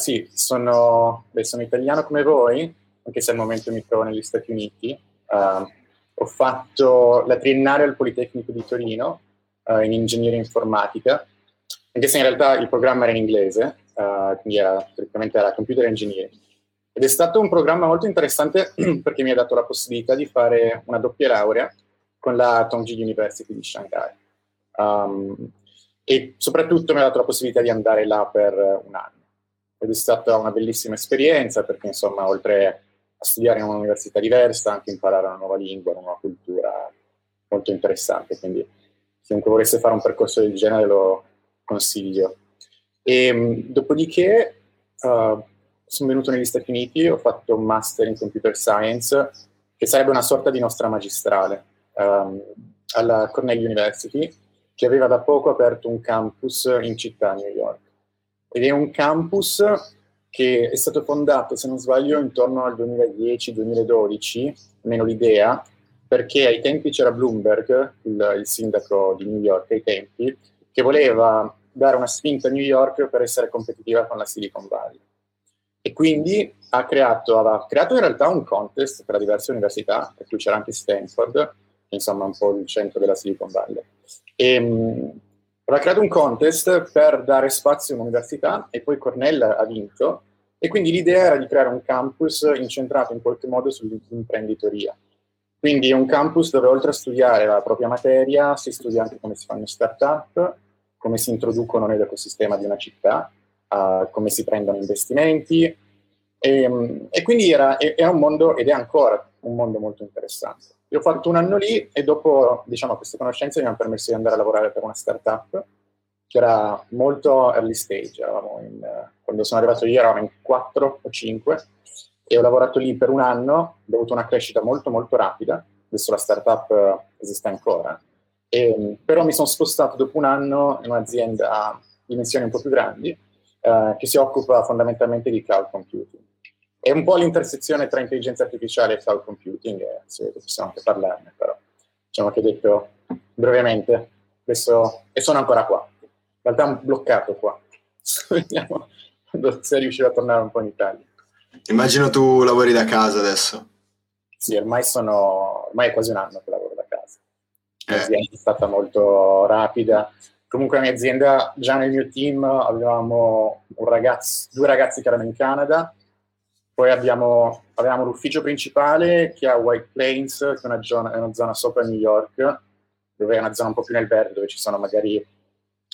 Sì, sono, beh, sono, italiano come voi, anche se al momento mi trovo negli Stati Uniti. Uh, ho fatto la triennale al Politecnico di Torino uh, in ingegneria informatica, anche se in realtà il programma era in inglese, uh, quindi era, praticamente era computer engineering. Ed è stato un programma molto interessante perché mi ha dato la possibilità di fare una doppia laurea con la Tongji University di Shanghai. Um, e soprattutto mi ha dato la possibilità di andare là per un anno. Ed è stata una bellissima esperienza perché, insomma, oltre a studiare in un'università diversa, anche imparare una nuova lingua, una nuova cultura molto interessante. Quindi, chiunque volesse fare un percorso del genere lo consiglio. E, dopodiché, uh, sono venuto negli Stati Uniti, ho fatto un master in computer science, che sarebbe una sorta di nostra magistrale, um, alla Cornell University, che aveva da poco aperto un campus in città, New York. Ed è un campus che è stato fondato, se non sbaglio, intorno al 2010-2012, almeno l'idea, perché ai tempi c'era Bloomberg, il, il, sindaco di New York ai tempi, che voleva dare una spinta a New York per essere competitiva con la Silicon Valley. E quindi ha creato, aveva creato in realtà un contest tra diverse università, per cui c'era anche Stanford, insomma un po' il centro della Silicon Valley. E, um, aveva creato un contest per dare spazio a un'università e poi Cornell ha vinto e quindi l'idea era di creare un campus incentrato in qualche modo sull'imprenditoria. Quindi è un campus dove oltre a studiare la propria materia si studia anche come si fanno start-up, come si introducono nell'ecosistema di una città, uh, come si prendono investimenti e, e quindi era, era un mondo ed è ancora un mondo molto interessante. Io ho fatto un anno lì e dopo diciamo, queste conoscenze mi hanno permesso di andare a lavorare per una startup che era molto early stage. In, quando sono arrivato lì eravamo in 4 o 5 e ho lavorato lì per un anno, ho avuto una crescita molto molto rapida, adesso la startup esiste ancora, e, però mi sono spostato dopo un anno in un'azienda a dimensioni un po' più grandi eh, che si occupa fondamentalmente di cloud computing è un po' l'intersezione tra intelligenza artificiale e cloud computing, e se possiamo anche parlarne, però diciamo che detto brevemente, adesso, e sono ancora qua. In realtà è bloccato qua. Vediamo quando si riuscirà a tornare un po' in Italia. Immagino tu lavori da casa adesso. Sì, ormai sono, ormai è quasi un anno che lavoro da casa. L'azienda eh. è stata molto rapida. Comunque la mia azienda, già nel mio team avevamo ragazzo, due ragazzi che erano in Canada, poi abbiamo, avevamo l'ufficio principale che è a White Plains, che è una zona, è una zona sopra New York, dove è una zona un po' più nel verde, dove ci sono magari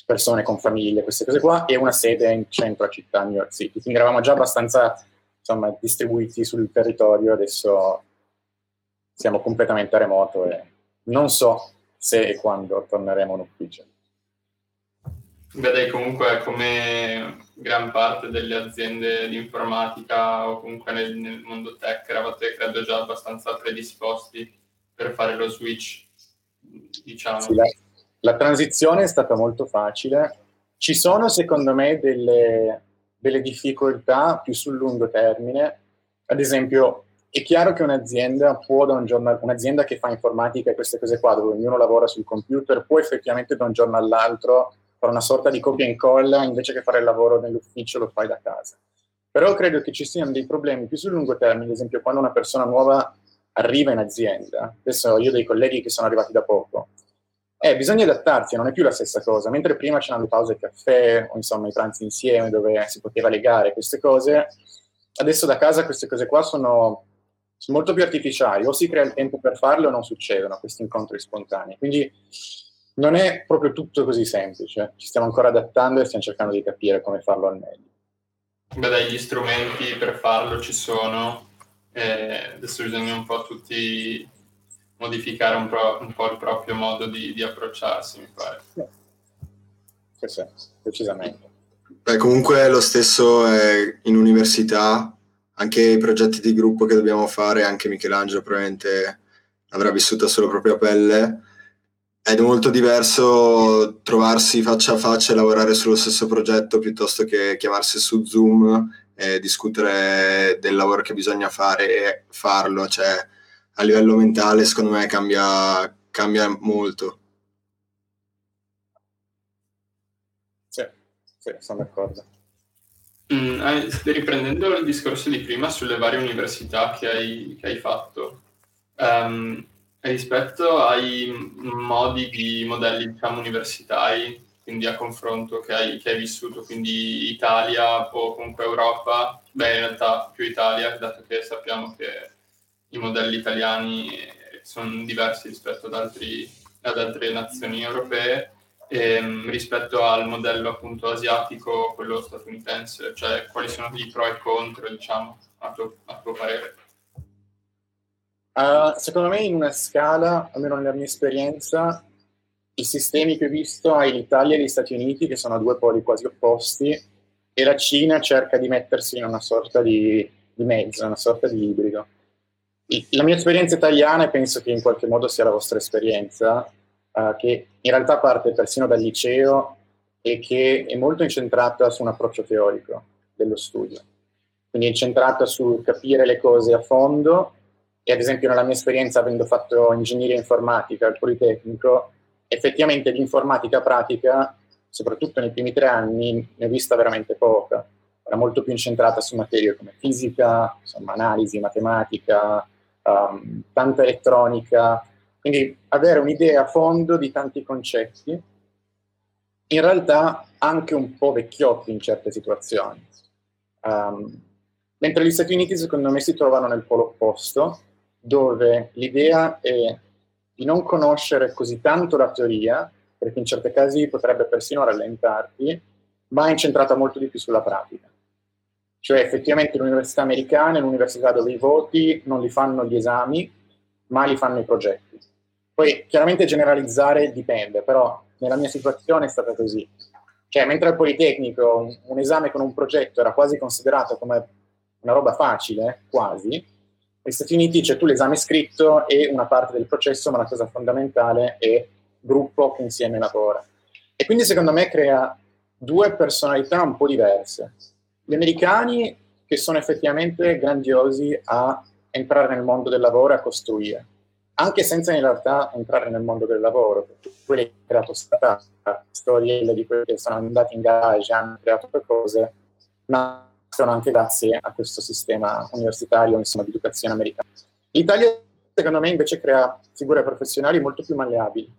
persone con famiglie, queste cose qua, e una sede in centro a città, New York City. Quindi eravamo già abbastanza insomma, distribuiti sul territorio, adesso siamo completamente a remoto e non so se e quando torneremo in ufficio. Beh, dai, comunque come gran parte delle aziende di informatica o comunque nel, nel mondo tech eravate credo già abbastanza predisposti per fare lo switch, diciamo. Sì, la, la, transizione è stata molto facile. Ci sono secondo me delle, delle difficoltà più sul lungo termine. Ad esempio, è chiaro che un'azienda può da un giorno, un'azienda che fa informatica e queste cose qua, dove ognuno lavora sul computer, può effettivamente da un giorno all'altro fare una sorta di copia e incolla, invece che fare il lavoro nell'ufficio lo fai da casa. Però credo che ci siano dei problemi più sul lungo termine, ad esempio quando una persona nuova arriva in azienda, adesso io ho dei colleghi che sono arrivati da poco, eh, bisogna adattarsi, non è più la stessa cosa, mentre prima c'erano le pause caffè o insomma i pranzi insieme dove si poteva legare queste cose, adesso da casa queste cose qua sono, sono molto più artificiali, o si crea il tempo per farle o non succedono questi incontri spontanei. Quindi non è proprio tutto così semplice, ci stiamo ancora adattando e stiamo cercando di capire come farlo al meglio. Beh, dai, gli strumenti per farlo ci sono, eh, adesso bisogna un po' tutti modificare un, pro, un po' il proprio modo di, di approcciarsi, mi pare. Sì, sì, decisamente. Beh, comunque lo stesso è in università, anche i progetti di gruppo che dobbiamo fare, anche Michelangelo probabilmente avrà vissuto solo propria pelle, è molto diverso trovarsi faccia a faccia e lavorare sullo stesso progetto piuttosto che chiamarsi su Zoom e discutere del lavoro che bisogna fare e farlo. Cioè, a livello mentale, secondo me, cambia, cambia molto. Sì, sì, sono d'accordo. Mm, riprendendo il discorso di prima sulle varie università che hai, che hai fatto, um, rispetto ai modi di modelli diciamo, universitari, quindi a confronto che hai, che hai, vissuto, quindi Italia o comunque Europa, beh in realtà più Italia, dato che sappiamo che i modelli italiani sono diversi rispetto ad, altri, ad altre nazioni europee, ehm, rispetto al modello appunto asiatico, quello statunitense, cioè quali sono i pro e contro, diciamo, a tuo, a tuo parere? Uh, secondo me in una scala, almeno nella mia esperienza, i sistemi che ho visto hai l'Italia e gli Stati Uniti, che sono due poli quasi opposti, e la Cina cerca di mettersi in una sorta di, di mezzo, una sorta di ibrido. La mia esperienza italiana, e penso che in qualche modo sia la vostra esperienza, uh, che in realtà parte persino dal liceo e che è molto incentrata su un approccio teorico dello studio. Quindi è incentrata su capire le cose a fondo e ad esempio nella mia esperienza avendo fatto ingegneria informatica al Politecnico, effettivamente l'informatica pratica, soprattutto nei primi tre anni, ne ho vista veramente poca. Era molto più incentrata su materie come fisica, insomma, analisi, matematica, um, tanta elettronica, quindi avere un'idea a fondo di tanti concetti, in realtà anche un po' vecchiotti in certe situazioni. Um, mentre gli Stati Uniti secondo me si trovano nel polo opposto, dove l'idea è di non conoscere così tanto la teoria, perché in certi casi potrebbe persino rallentarti, ma è incentrata molto di più sulla pratica. Cioè effettivamente l'università americana è l'università dove i voti non li fanno gli esami, ma li fanno i progetti. Poi chiaramente generalizzare dipende, però nella mia situazione è stata così. Cioè, mentre al Politecnico un, un esame con un progetto era quasi considerato come una roba facile, quasi, negli Stati Uniti c'è tu l'esame scritto e una parte del processo, ma la cosa fondamentale è gruppo che insieme lavora. E quindi secondo me crea due personalità un po' diverse. Gli americani che sono effettivamente grandiosi a entrare nel mondo del lavoro e a costruire anche senza in realtà entrare nel mondo del lavoro, perché quelli che hanno creato stata storie di quelli che sono andati in garage, hanno creato cose, nascono anche grazie a questo sistema universitario, insomma, di educazione americana. L'Italia, secondo me, invece crea figure professionali molto più malleabili.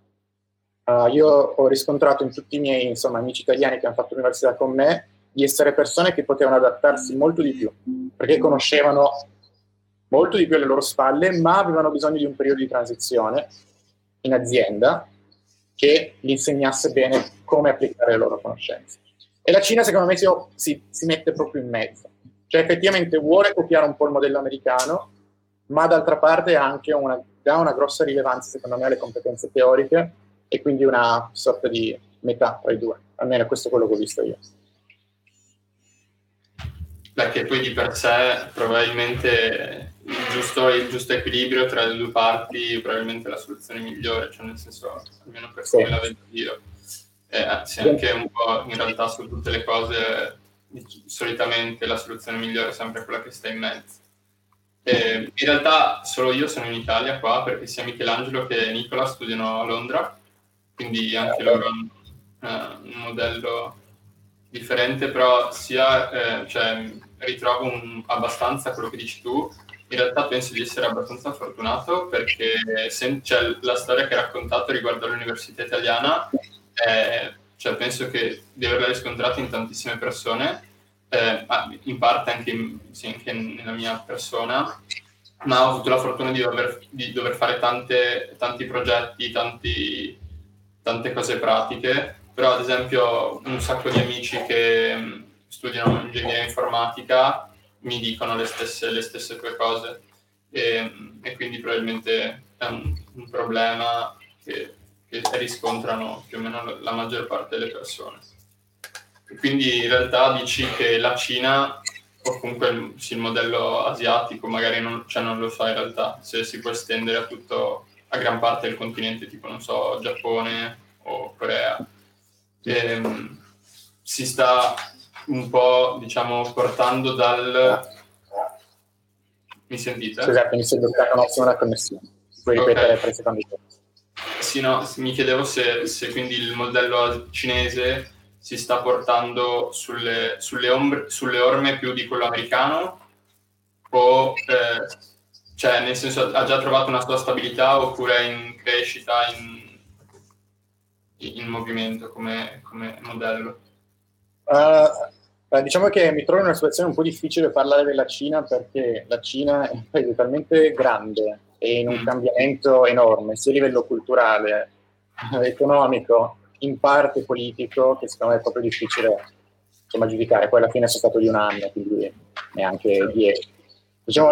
Uh, io ho riscontrato in tutti i miei insomma, amici italiani che hanno fatto l'università con me di essere persone che potevano adattarsi molto di più, perché conoscevano molto di più alle loro spalle, ma avevano bisogno di un periodo di transizione in azienda che gli insegnasse bene come applicare le loro conoscenze. E la Cina, secondo me, si, si, si mette proprio in mezzo. Cioè, effettivamente vuole copiare un po' il modello americano, ma d'altra parte anche una, dà una grossa rilevanza, secondo me, alle competenze teoriche e quindi una sorta di metà tra i due. Almeno questo è quello che ho visto io perché poi di per sé probabilmente il giusto, il giusto, equilibrio tra le due parti probabilmente è la soluzione migliore, cioè nel senso, almeno per come la vedo io. Eh, sì, anche un po' in realtà su tutte le cose, solitamente la soluzione migliore è sempre quella che sta in mezzo. Eh, in realtà solo io sono in Italia qua perché sia Michelangelo che Nicola studiano a Londra, quindi anche loro hanno eh, un modello differente, però sia, eh, cioè, ritrovo un, abbastanza quello che dici tu. In realtà penso di essere abbastanza fortunato perché se, cioè, la storia che hai raccontato riguardo all'università italiana, eh, cioè, penso che di averla riscontrata in tantissime persone, eh, in parte anche, in, sì, anche, nella mia persona, ma ho avuto la fortuna di dover, di dover fare tante, tanti progetti, tanti, tante cose pratiche però ad esempio un sacco di amici che mm, studiano ingegneria informatica mi dicono le stesse, le stesse tue cose. E, e, quindi probabilmente è un, un problema che, che, riscontrano più o meno la maggior parte delle persone. E quindi in realtà dici che la Cina o comunque il, sì, il modello asiatico magari non, cioè non lo so in realtà se si può estendere a tutto a gran parte del continente tipo non so Giappone o Corea ehm, si sta un po' diciamo portando dal mi sentite? Scusate, mi sento che non ho una connessione. Puoi okay. ripetere per secondi? Sì, no, mi chiedevo se, se, quindi il modello cinese si sta portando sulle, sulle, ombre, sulle orme più di quello americano o eh, cioè nel senso ha già trovato una sua stabilità oppure è in crescita, in, in movimento come, come modello? Uh, diciamo che mi trovo in una situazione un po' difficile parlare della Cina perché la Cina è un paese talmente grande e in un mm. cambiamento enorme, sia a livello culturale, economico, in parte politico, che secondo me è proprio difficile insomma, giudicare. Poi alla fine sono stato di un anno, quindi neanche dieci. Diciamo,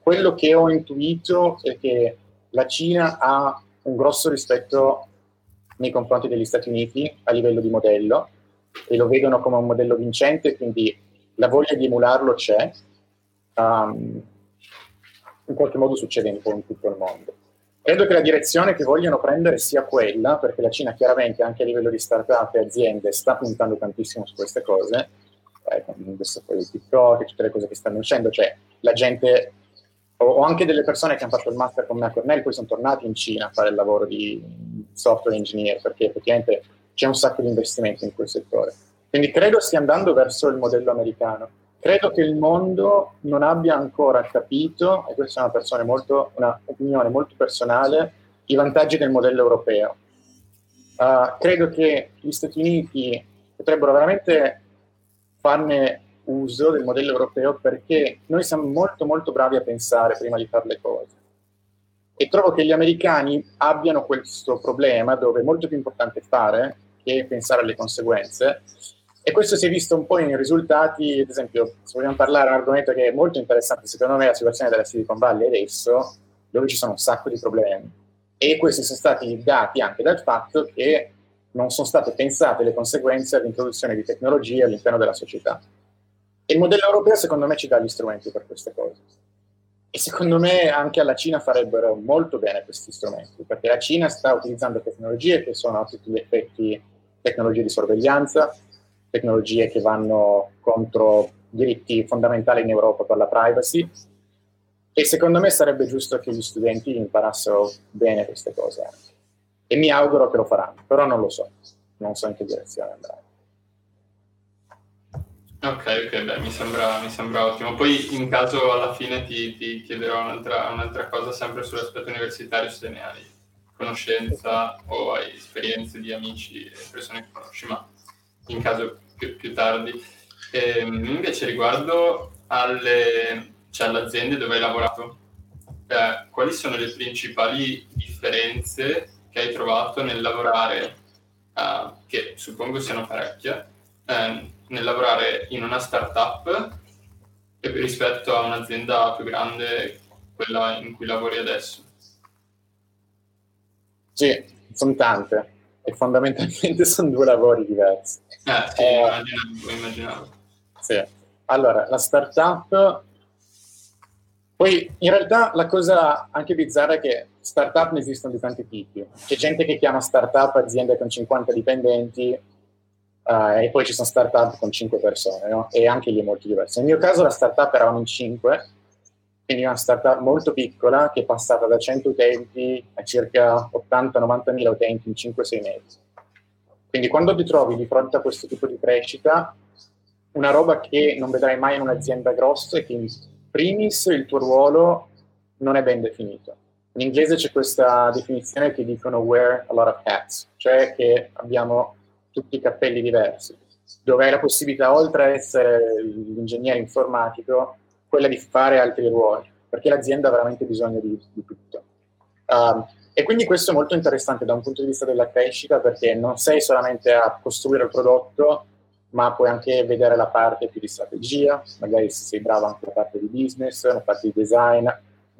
quello che ho intuito è che la Cina ha un grosso rispetto nei confronti degli Stati Uniti a livello di modello e lo vedono come un modello vincente, quindi la voglia di emularlo c'è. Um, in qualche modo succede un po' in tutto il mondo. Credo che la direzione che vogliono prendere sia quella, perché la Cina chiaramente anche a livello di start-up e aziende sta puntando tantissimo su queste cose, eh, adesso poi il TikTok e tutte le cose che stanno uscendo, cioè la gente, ho, anche delle persone che hanno fatto il master con me a Cornell, poi sono tornati in Cina a fare il lavoro di software engineer, perché effettivamente c'è un sacco di investimento in quel settore. Quindi credo stia andando verso il modello americano credo che il mondo non abbia ancora capito, e questa è una, molto, una opinione molto personale, i vantaggi del modello europeo. Uh, credo che gli Stati Uniti potrebbero veramente farne uso del modello europeo perché noi siamo molto molto bravi a pensare prima di fare le cose. E trovo che gli americani abbiano questo problema dove è molto più importante fare che pensare alle conseguenze e questo si è visto un po' in risultati, ad esempio, se vogliamo parlare di un argomento che è molto interessante, secondo me, la situazione della Silicon Valley adesso, dove ci sono un sacco di problemi. E questi sono stati dati anche dal fatto che non sono state pensate le conseguenze dell'introduzione di tecnologie all'interno della società. E il modello europeo, secondo me, ci dà gli strumenti per queste cose. E secondo me anche alla Cina farebbero molto bene questi strumenti, perché la Cina sta utilizzando tecnologie che sono a tutti gli effetti tecnologie di sorveglianza, tecnologie che vanno contro diritti fondamentali in Europa per la privacy e secondo me sarebbe giusto che gli studenti imparassero bene queste cose anche. E mi auguro che lo faranno, però non lo so, non so in che direzione andrà. Ok, ok, beh, mi sembra, mi sembra ottimo. Poi in caso alla fine ti, ti chiederò un'altra, un'altra, cosa sempre sull'aspetto universitario se ne hai conoscenza o hai esperienze di amici e persone che conosci, ma in caso più, più tardi. E, ehm, invece riguardo alle, cioè, alle, aziende dove hai lavorato, eh, quali sono le principali differenze che hai trovato nel lavorare, eh, che suppongo siano parecchie, eh, nel lavorare in una startup rispetto a un'azienda più grande, quella in cui lavori adesso? Sì, sono tante e fondamentalmente sono due lavori diversi. Eh, sì, eh, immaginavo, immaginavo. Sì. Allora, la startup... Poi, in realtà, la cosa anche bizzarra è che startup ne esistono di tanti tipi. C'è gente che chiama startup aziende con 50 dipendenti uh, e poi ci sono startup con 5 persone, no? E anche lì è molto diverso. Nel mio caso la startup eravamo in 5 quindi una startup molto piccola che è passata da 100 utenti a circa 80-90 mila utenti in 5-6 mesi. Quindi quando ti trovi di fronte a questo tipo di crescita, una roba che non vedrai mai in un'azienda grossa è che in primis il tuo ruolo non è ben definito. In inglese c'è questa definizione che dicono wear a lot of hats, cioè che abbiamo tutti i cappelli diversi, dove hai la possibilità, oltre a essere l'ingegnere informatico, quella di fare altri ruoli, perché l'azienda ha veramente bisogno di, di tutto. Um, e quindi questo è molto interessante da un punto di vista della crescita, perché non sei solamente a costruire il prodotto, ma puoi anche vedere la parte più di strategia, magari se sei bravo anche la parte di business, la parte di design.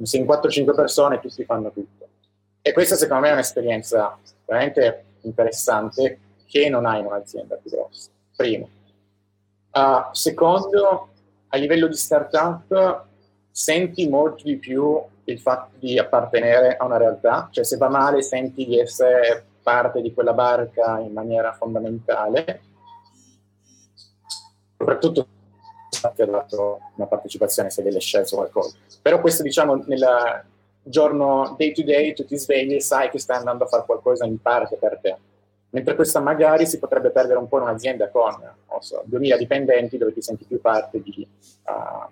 Se in 4-5 persone tutti fanno tutto. E questa secondo me è un'esperienza veramente interessante che non hai in un'azienda più grossa. Primo. Uh, secondo, a livello di startup senti molto di più il fatto di appartenere a una realtà, cioè se va male senti di essere parte di quella barca in maniera fondamentale, soprattutto se ha dato una partecipazione, se delle scelte o qualcosa. Però questo diciamo nel giorno day to day tu ti svegli e sai che stai andando a fare qualcosa in parte per te mentre questa magari si potrebbe perdere un po' in un'azienda con so, 2000 dipendenti dove ti senti più parte di uh,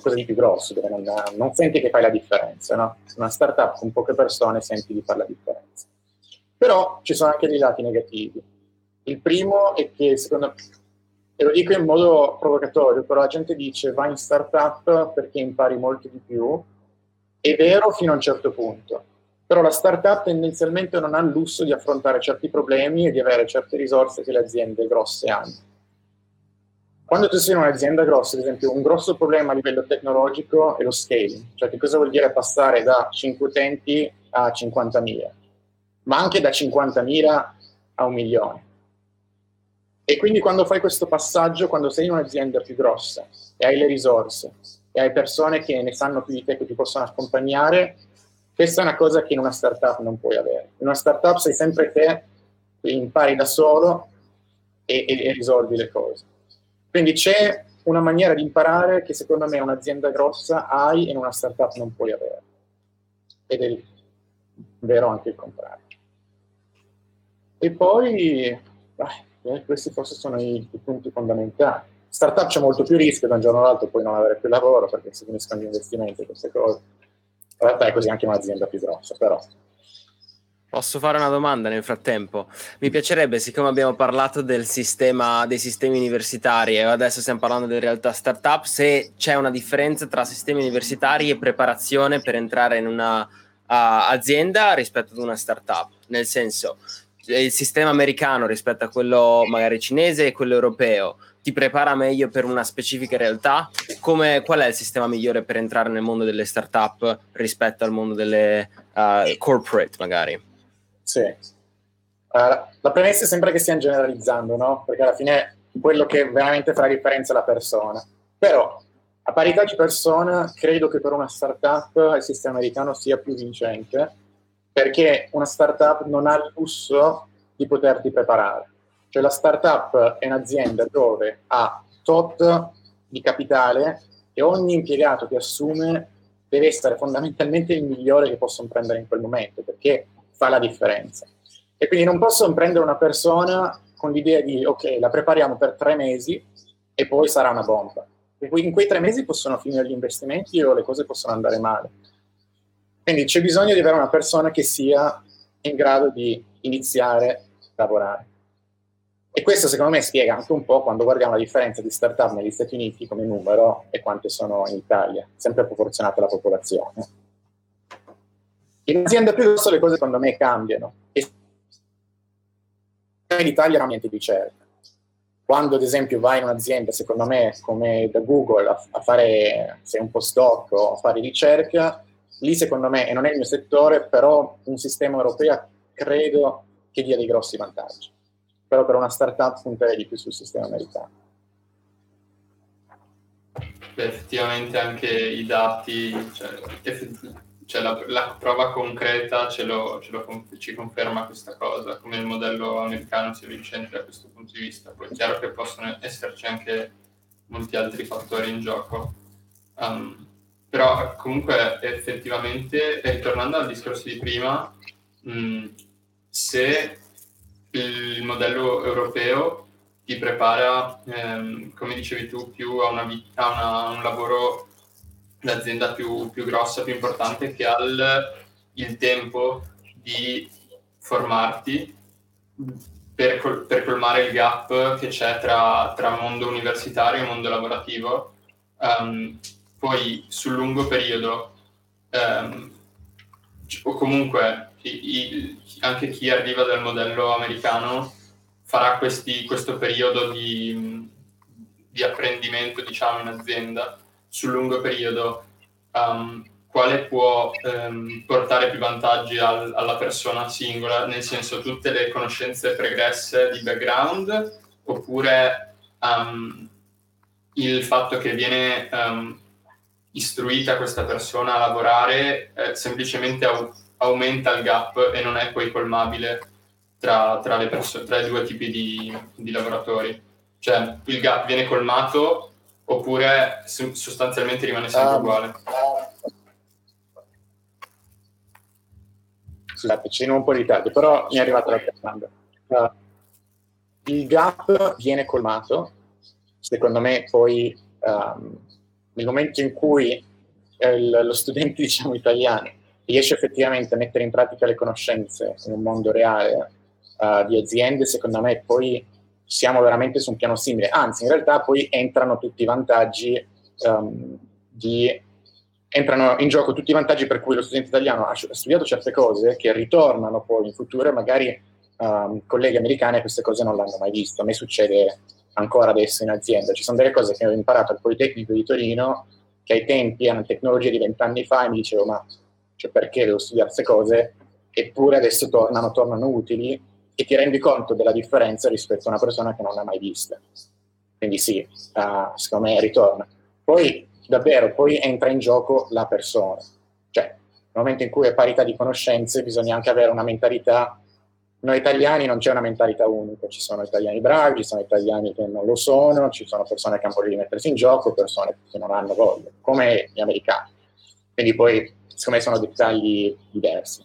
qualcosa di più grosso, dove non, non, senti che fai la differenza. No? Una startup con poche persone senti di fare la differenza. Però ci sono anche dei lati negativi. Il primo è che, secondo me, e lo dico in modo provocatorio, però la gente dice vai in startup perché impari molto di più. È vero fino a un certo punto, però la startup tendenzialmente non ha il lusso di affrontare certi problemi e di avere certe risorse che le aziende grosse hanno. Quando tu sei in un'azienda grossa, ad esempio, un grosso problema a livello tecnologico è lo scaling, cioè che cosa vuol dire passare da 5 utenti a 50.000, ma anche da 50.000 a un milione. E quindi quando fai questo passaggio, quando sei in un'azienda più grossa e hai le risorse e hai persone che ne sanno più di te che ti possono accompagnare, questa è una cosa che in una startup non puoi avere. In una startup sei sempre te, impari da solo e, e, e risolvi le cose. Quindi c'è una maniera di imparare che secondo me un'azienda grossa hai e in una startup non puoi avere. Ed è vero anche il contrario. E poi, dai, eh, questi forse sono i, i, punti fondamentali. Startup c'è molto più rischio da un giorno all'altro poi non avere più lavoro perché si finiscono gli investimenti e queste cose. In realtà è così anche un'azienda più grossa, però. Posso fare una domanda nel frattempo? Mi piacerebbe, siccome abbiamo parlato del sistema, dei sistemi universitari e adesso stiamo parlando delle realtà startup, se c'è una differenza tra sistemi universitari e preparazione per entrare in una uh, azienda rispetto ad una startup. Nel senso, il sistema americano rispetto a quello magari cinese e quello europeo ti prepara meglio per una specifica realtà? Come, qual è il sistema migliore per entrare nel mondo delle startup rispetto al mondo delle uh, corporate magari? Sì. Uh, la premessa è sempre che stiamo generalizzando, no? Perché alla fine quello che veramente fa la differenza è la persona. Però, a parità di persona, credo che per una startup il sistema americano sia più vincente perché una startup non ha il lusso di poterti preparare. Cioè la startup è un'azienda dove ha tot di capitale e ogni impiegato che assume deve essere fondamentalmente il migliore che possono prendere in quel momento, perché fa la differenza. E quindi non possono prendere una persona con l'idea di ok, la prepariamo per tre mesi e poi sarà una bomba. in quei tre mesi possono finire gli investimenti o le cose possono andare male. Quindi c'è bisogno di avere una persona che sia in grado di iniziare a lavorare. E questo secondo me spiega anche un po' quando guardiamo la differenza di startup negli Stati Uniti come numero e quante sono in Italia, sempre proporzionate alla popolazione. In un'azienda più grossa le cose secondo me cambiano. In Italia è un ambiente di ricerca. Quando ad esempio vai in un'azienda, secondo me, come da Google, a, a fare, sei un postdoc o a fare ricerca, lì secondo me, e non è il mio settore, però un sistema europeo credo che dia dei grossi vantaggi. Però per una startup punterei di più sul sistema americano. Effettivamente anche i dati, cioè, cioè la, la, prova concreta ce lo, ce lo, ci conferma questa cosa, come il modello americano sia vincente da questo punto di vista. Poi è chiaro che possono esserci anche molti altri fattori in gioco. Um, però comunque effettivamente, ritornando al discorso di prima, mh, se il modello europeo ti prepara, ehm, come dicevi tu, più a, una a, una, a un lavoro d'azienda più, più, grossa, più importante, che al il tempo di formarti per, col, per, colmare il gap che c'è tra, tra mondo universitario e mondo lavorativo. Um, poi sul lungo periodo, ehm, o comunque i, i, anche chi arriva dal modello americano farà questi, questo periodo di, di, apprendimento diciamo, in azienda sul lungo periodo, um, quale può um, portare più vantaggi al, alla persona singola, nel senso tutte le conoscenze pregresse di background, oppure um, il fatto che viene istruita questa persona a lavorare eh, semplicemente au- aumenta il gap e non è poi colmabile tra, tra, perso- tra i due tipi di, di, lavoratori. Cioè il gap viene colmato oppure sostanzialmente rimane sempre um, uguale. Scusate, ci un po' di ritardo, però mi è arrivata la domanda. uh, il gap viene colmato, secondo me poi um, nel momento in cui il, lo studente diciamo, italiano riesce effettivamente a mettere in pratica le conoscenze in un mondo reale uh, di aziende, secondo me poi siamo veramente su un piano simile. Anzi, in realtà poi entrano tutti i vantaggi um, di entrano in gioco tutti i vantaggi per cui lo studente italiano ha studiato certe cose che ritornano poi in futuro e magari um, colleghi americani queste cose non l'hanno mai visto. A me succede ancora adesso in azienda. Ci sono delle cose che ho imparato al Politecnico di Torino che ai tempi erano tecnologie di vent'anni fa e mi dicevo ma cioè, perché devo studiare queste cose? Eppure adesso tornano, tornano utili e ti rendi conto della differenza rispetto a una persona che non l'ha mai vista. Quindi sì, uh, secondo me ritorna. Poi davvero, poi entra in gioco la persona. Cioè, nel momento in cui è parità di conoscenze bisogna anche avere una mentalità noi italiani non c'è una mentalità unica, ci sono italiani bravi, ci sono italiani che non lo sono, ci sono persone che hanno voglia di mettersi in gioco, persone che non hanno voglia, come gli americani. Quindi poi, secondo me, sono dettagli diversi.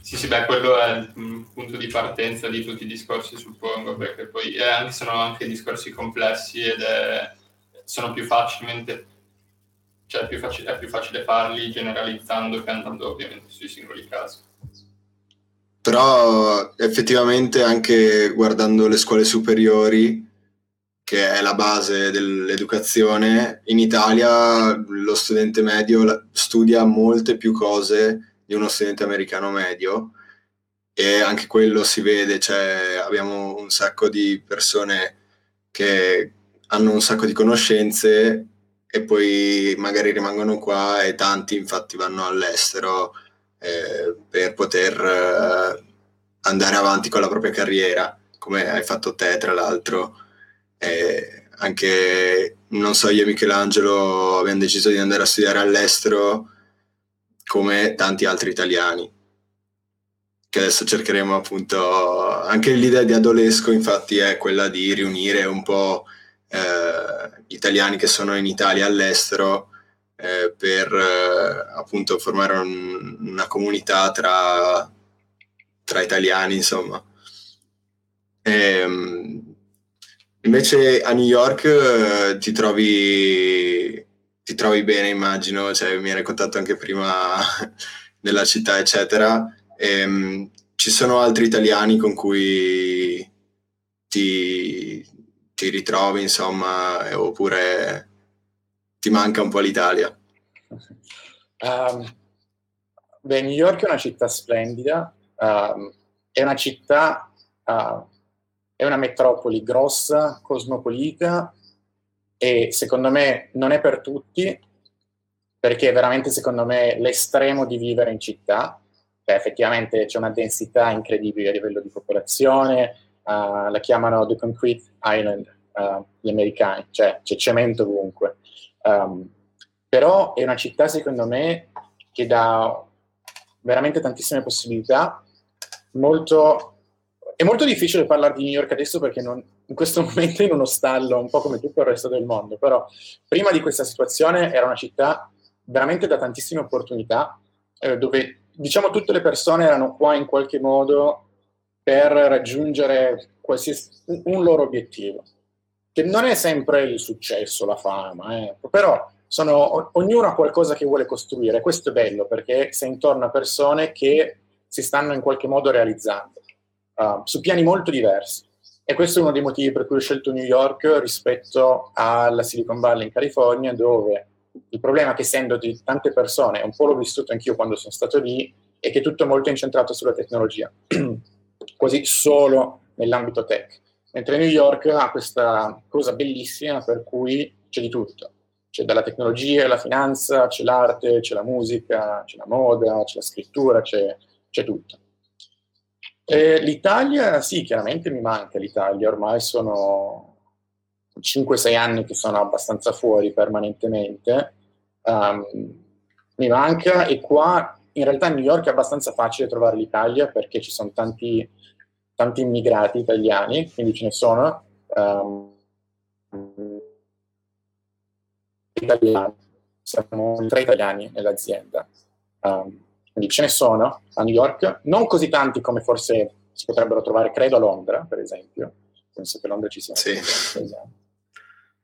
Sì, sì, beh, quello è il punto di partenza di tutti i discorsi, suppongo, perché poi eh, sono anche discorsi complessi ed è, sono più facilmente, cioè più, facile, è più facile farli generalizzando che andando ovviamente sui singoli casi. Però effettivamente anche guardando le scuole superiori, che è la base dell'educazione, in Italia lo studente medio studia molte più cose di uno studente americano medio e anche quello si vede, cioè abbiamo un sacco di persone che hanno un sacco di conoscenze e poi magari rimangono qua e tanti infatti vanno all'estero eh, per poter eh, andare avanti con la propria carriera, come hai fatto te tra l'altro. Eh, anche, non so, io e Michelangelo abbiamo deciso di andare a studiare all'estero come tanti altri italiani che adesso cercheremo appunto anche l'idea di Adolesco infatti è quella di riunire un po' eh, gli italiani che sono in Italia all'estero eh, per eh, appunto formare un, una comunità tra, tra, italiani, insomma. E, ehm, invece a New York eh, ti trovi, ti trovi bene, immagino, cioè, mi hai raccontato anche prima della città, eccetera. E, ehm, ci sono altri italiani con cui ti, ti ritrovi, insomma, oppure ti manca un po' l'Italia? Um, beh, New York è una città splendida, um, è una città, uh, è una metropoli grossa, cosmopolita e secondo me non è per tutti perché veramente secondo me l'estremo di vivere in città, cioè effettivamente c'è una densità incredibile a livello di popolazione, uh, la chiamano The Concrete Island uh, gli americani, cioè c'è cemento ovunque. Um, però è una città, secondo me, che dà veramente tantissime possibilità. Molto, è molto difficile parlare di New York adesso perché non, in questo momento in uno stallo, un po' come tutto il resto del mondo, però prima di questa situazione era una città veramente da tantissime opportunità, eh, dove diciamo tutte le persone erano qua in qualche modo per raggiungere un loro obiettivo che non è sempre il successo, la fama, eh. però sono, ognuno ha qualcosa che vuole costruire. Questo è bello perché sei intorno a persone che si stanno in qualche modo realizzando uh, su piani molto diversi. E questo è uno dei motivi per cui ho scelto New York rispetto alla Silicon Valley in California, dove il problema che essendo di tante persone, un po' l'ho vissuto anch'io quando sono stato lì, è che tutto è molto incentrato sulla tecnologia, quasi solo nell'ambito tech. Mentre New York ha questa cosa bellissima per cui c'è di tutto. C'è dalla tecnologia alla finanza, c'è l'arte, c'è la musica, c'è la moda, c'è la scrittura, c'è, c'è tutto. E L'Italia, sì, chiaramente mi manca l'Italia, ormai sono 5-6 anni che sono abbastanza fuori permanentemente. Um, mi manca e qua in realtà a New York è abbastanza facile trovare l'Italia perché ci sono tanti tanti immigrati italiani, quindi ce ne sono um, italiani, siamo tre italiani nell'azienda. Um, quindi ce ne sono a New York, non così tanti come forse si potrebbero trovare, credo, a Londra, per esempio. Penso che a Londra ci sia. Sì.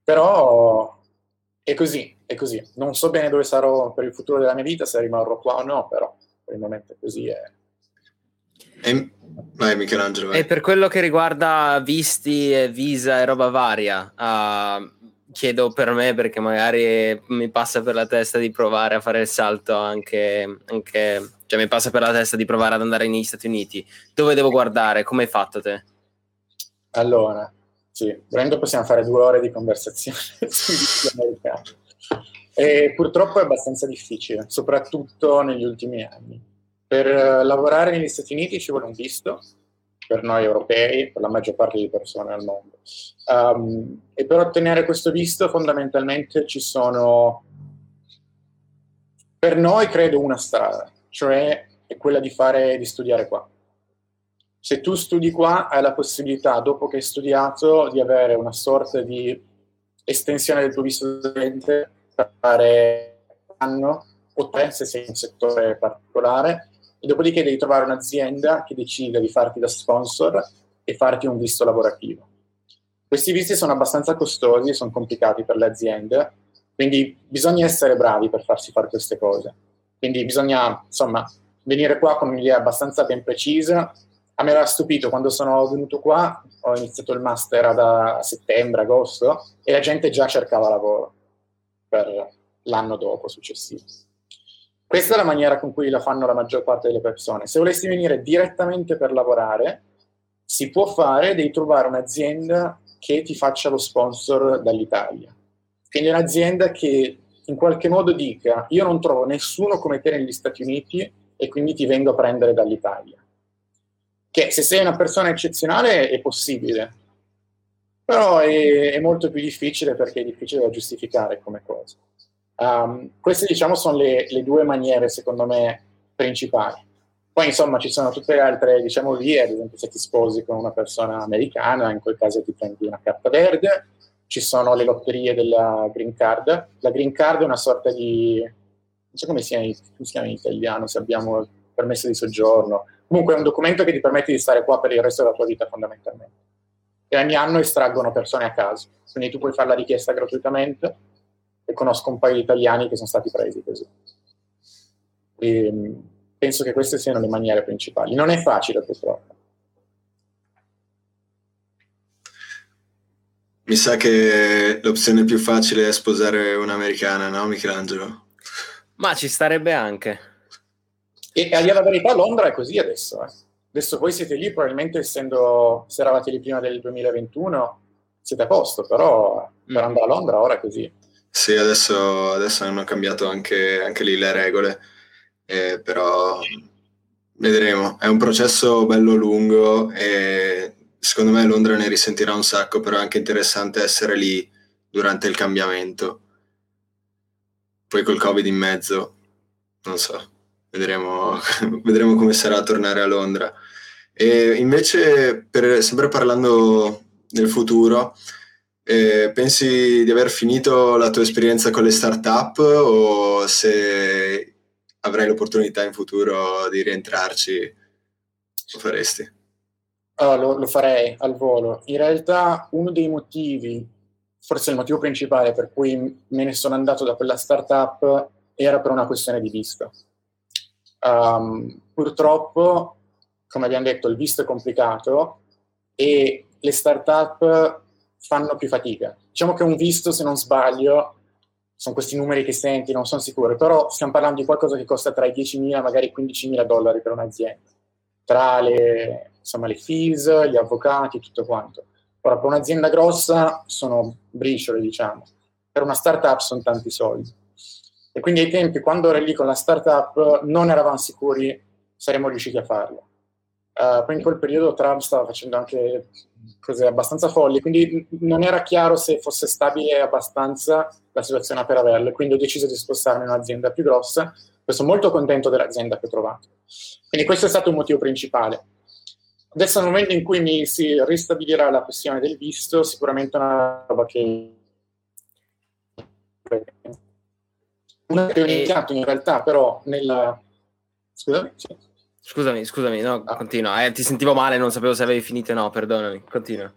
Però è così, è così. Non so bene dove sarò per il futuro della mia vita, se rimarrò qua o no, però per il momento è così. È... E, vai Michelangelo. Vai. E per quello che riguarda visti, e visa e roba varia, uh, chiedo per me perché magari mi passa per la testa di provare a fare il salto anche, anche cioè mi passa per la testa di provare ad andare negli Stati Uniti. Dove devo guardare? Come hai fatto te? Allora, sì, volendo possiamo fare due ore di conversazione sugli americani. E purtroppo è abbastanza difficile, soprattutto negli ultimi anni. Per lavorare negli Stati Uniti ci vuole un visto, per noi europei, per la maggior parte delle persone al mondo. Um, e per ottenere questo visto fondamentalmente ci sono, per noi credo, una strada, cioè è quella di, fare, di studiare qua. Se tu studi qua hai la possibilità, dopo che hai studiato, di avere una sorta di estensione del tuo visto studente per fare un anno o tre se sei in un settore particolare e dopodiché devi trovare un'azienda che decida di farti da sponsor e farti un visto lavorativo. Questi visti sono abbastanza costosi e sono complicati per le aziende, quindi bisogna essere bravi per farsi fare queste cose. Quindi bisogna, insomma, venire qua con un'idea abbastanza ben precisa. A me era stupito quando sono venuto qua, ho iniziato il master da settembre, agosto, e la gente già cercava lavoro per l'anno dopo, successivo. Questa è la maniera con cui la fanno la maggior parte delle persone. Se volessi venire direttamente per lavorare, si può fare, devi trovare un'azienda che ti faccia lo sponsor dall'Italia. Quindi un'azienda che in qualche modo dica io non trovo nessuno come te negli Stati Uniti e quindi ti vengo a prendere dall'Italia. Che se sei una persona eccezionale è possibile, però è, è molto più difficile perché è difficile da giustificare come cosa. Um, queste diciamo sono le, le, due maniere secondo me principali. Poi insomma ci sono tutte le altre diciamo vie, ad esempio se ti sposi con una persona americana, in quel caso ti prendi una carta verde, ci sono le lotterie della green card. La green card è una sorta di, non so come si, chiama, in italiano, se abbiamo il permesso di soggiorno, comunque è un documento che ti permette di stare qua per il resto della tua vita fondamentalmente. E ogni anno estraggono persone a caso, quindi tu puoi fare la richiesta gratuitamente e conosco un paio di italiani che sono stati presi così. E mm, penso che queste siano le maniere principali. Non è facile purtroppo. Mi sa che l'opzione più facile è sposare un'americana, no Michelangelo? Ma ci starebbe anche. E a dire la verità, Londra è così adesso. Eh. Adesso voi siete lì, probabilmente essendo, se eravate lì prima del 2021, siete a posto, però per mm. andare a Londra ora è così. Sì, adesso, adesso hanno cambiato anche, anche lì le regole, eh, però vedremo. È un processo bello lungo e secondo me Londra ne risentirà un sacco, però è anche interessante essere lì durante il cambiamento. Poi col Covid in mezzo, non so, vedremo, vedremo come sarà tornare a Londra. E invece, per, sempre parlando del futuro, eh, pensi di aver finito la tua esperienza con le start-up o se avrai l'opportunità in futuro di rientrarci, lo faresti? Allora, lo, lo, farei al volo. In realtà uno dei motivi, forse il motivo principale per cui me ne sono andato da quella startup era per una questione di vista. Um, purtroppo, come abbiamo detto, il visto è complicato e le startup fanno più fatica. Diciamo che un visto, se non sbaglio, sono questi numeri che senti, non sono sicuro, però stiamo parlando di qualcosa che costa tra i 10.000 e magari 15.000 dollari per un'azienda, tra le, insomma, le fees, gli avvocati, tutto quanto. Ora, per un'azienda grossa sono briciole, diciamo, per una startup sono tanti soldi. E quindi ai tempi, quando ero lì con la startup, non eravamo sicuri saremmo riusciti a farlo. Uh, poi in quel periodo Trump stava facendo anche cose abbastanza folli, quindi non era chiaro se fosse stabile abbastanza la situazione per averle, quindi ho deciso di spostarmi in un'azienda più grossa, poi sono molto contento dell'azienda che ho trovato. Quindi questo è stato un motivo principale. Adesso nel momento in cui mi si ristabilirà la questione del visto, sicuramente è una roba che una che ho iniziato in realtà, però nella... Scusami? Scusami, scusami, no, ah. continua. Eh, ti sentivo male, non sapevo se avevi finito o no, perdonami, continua.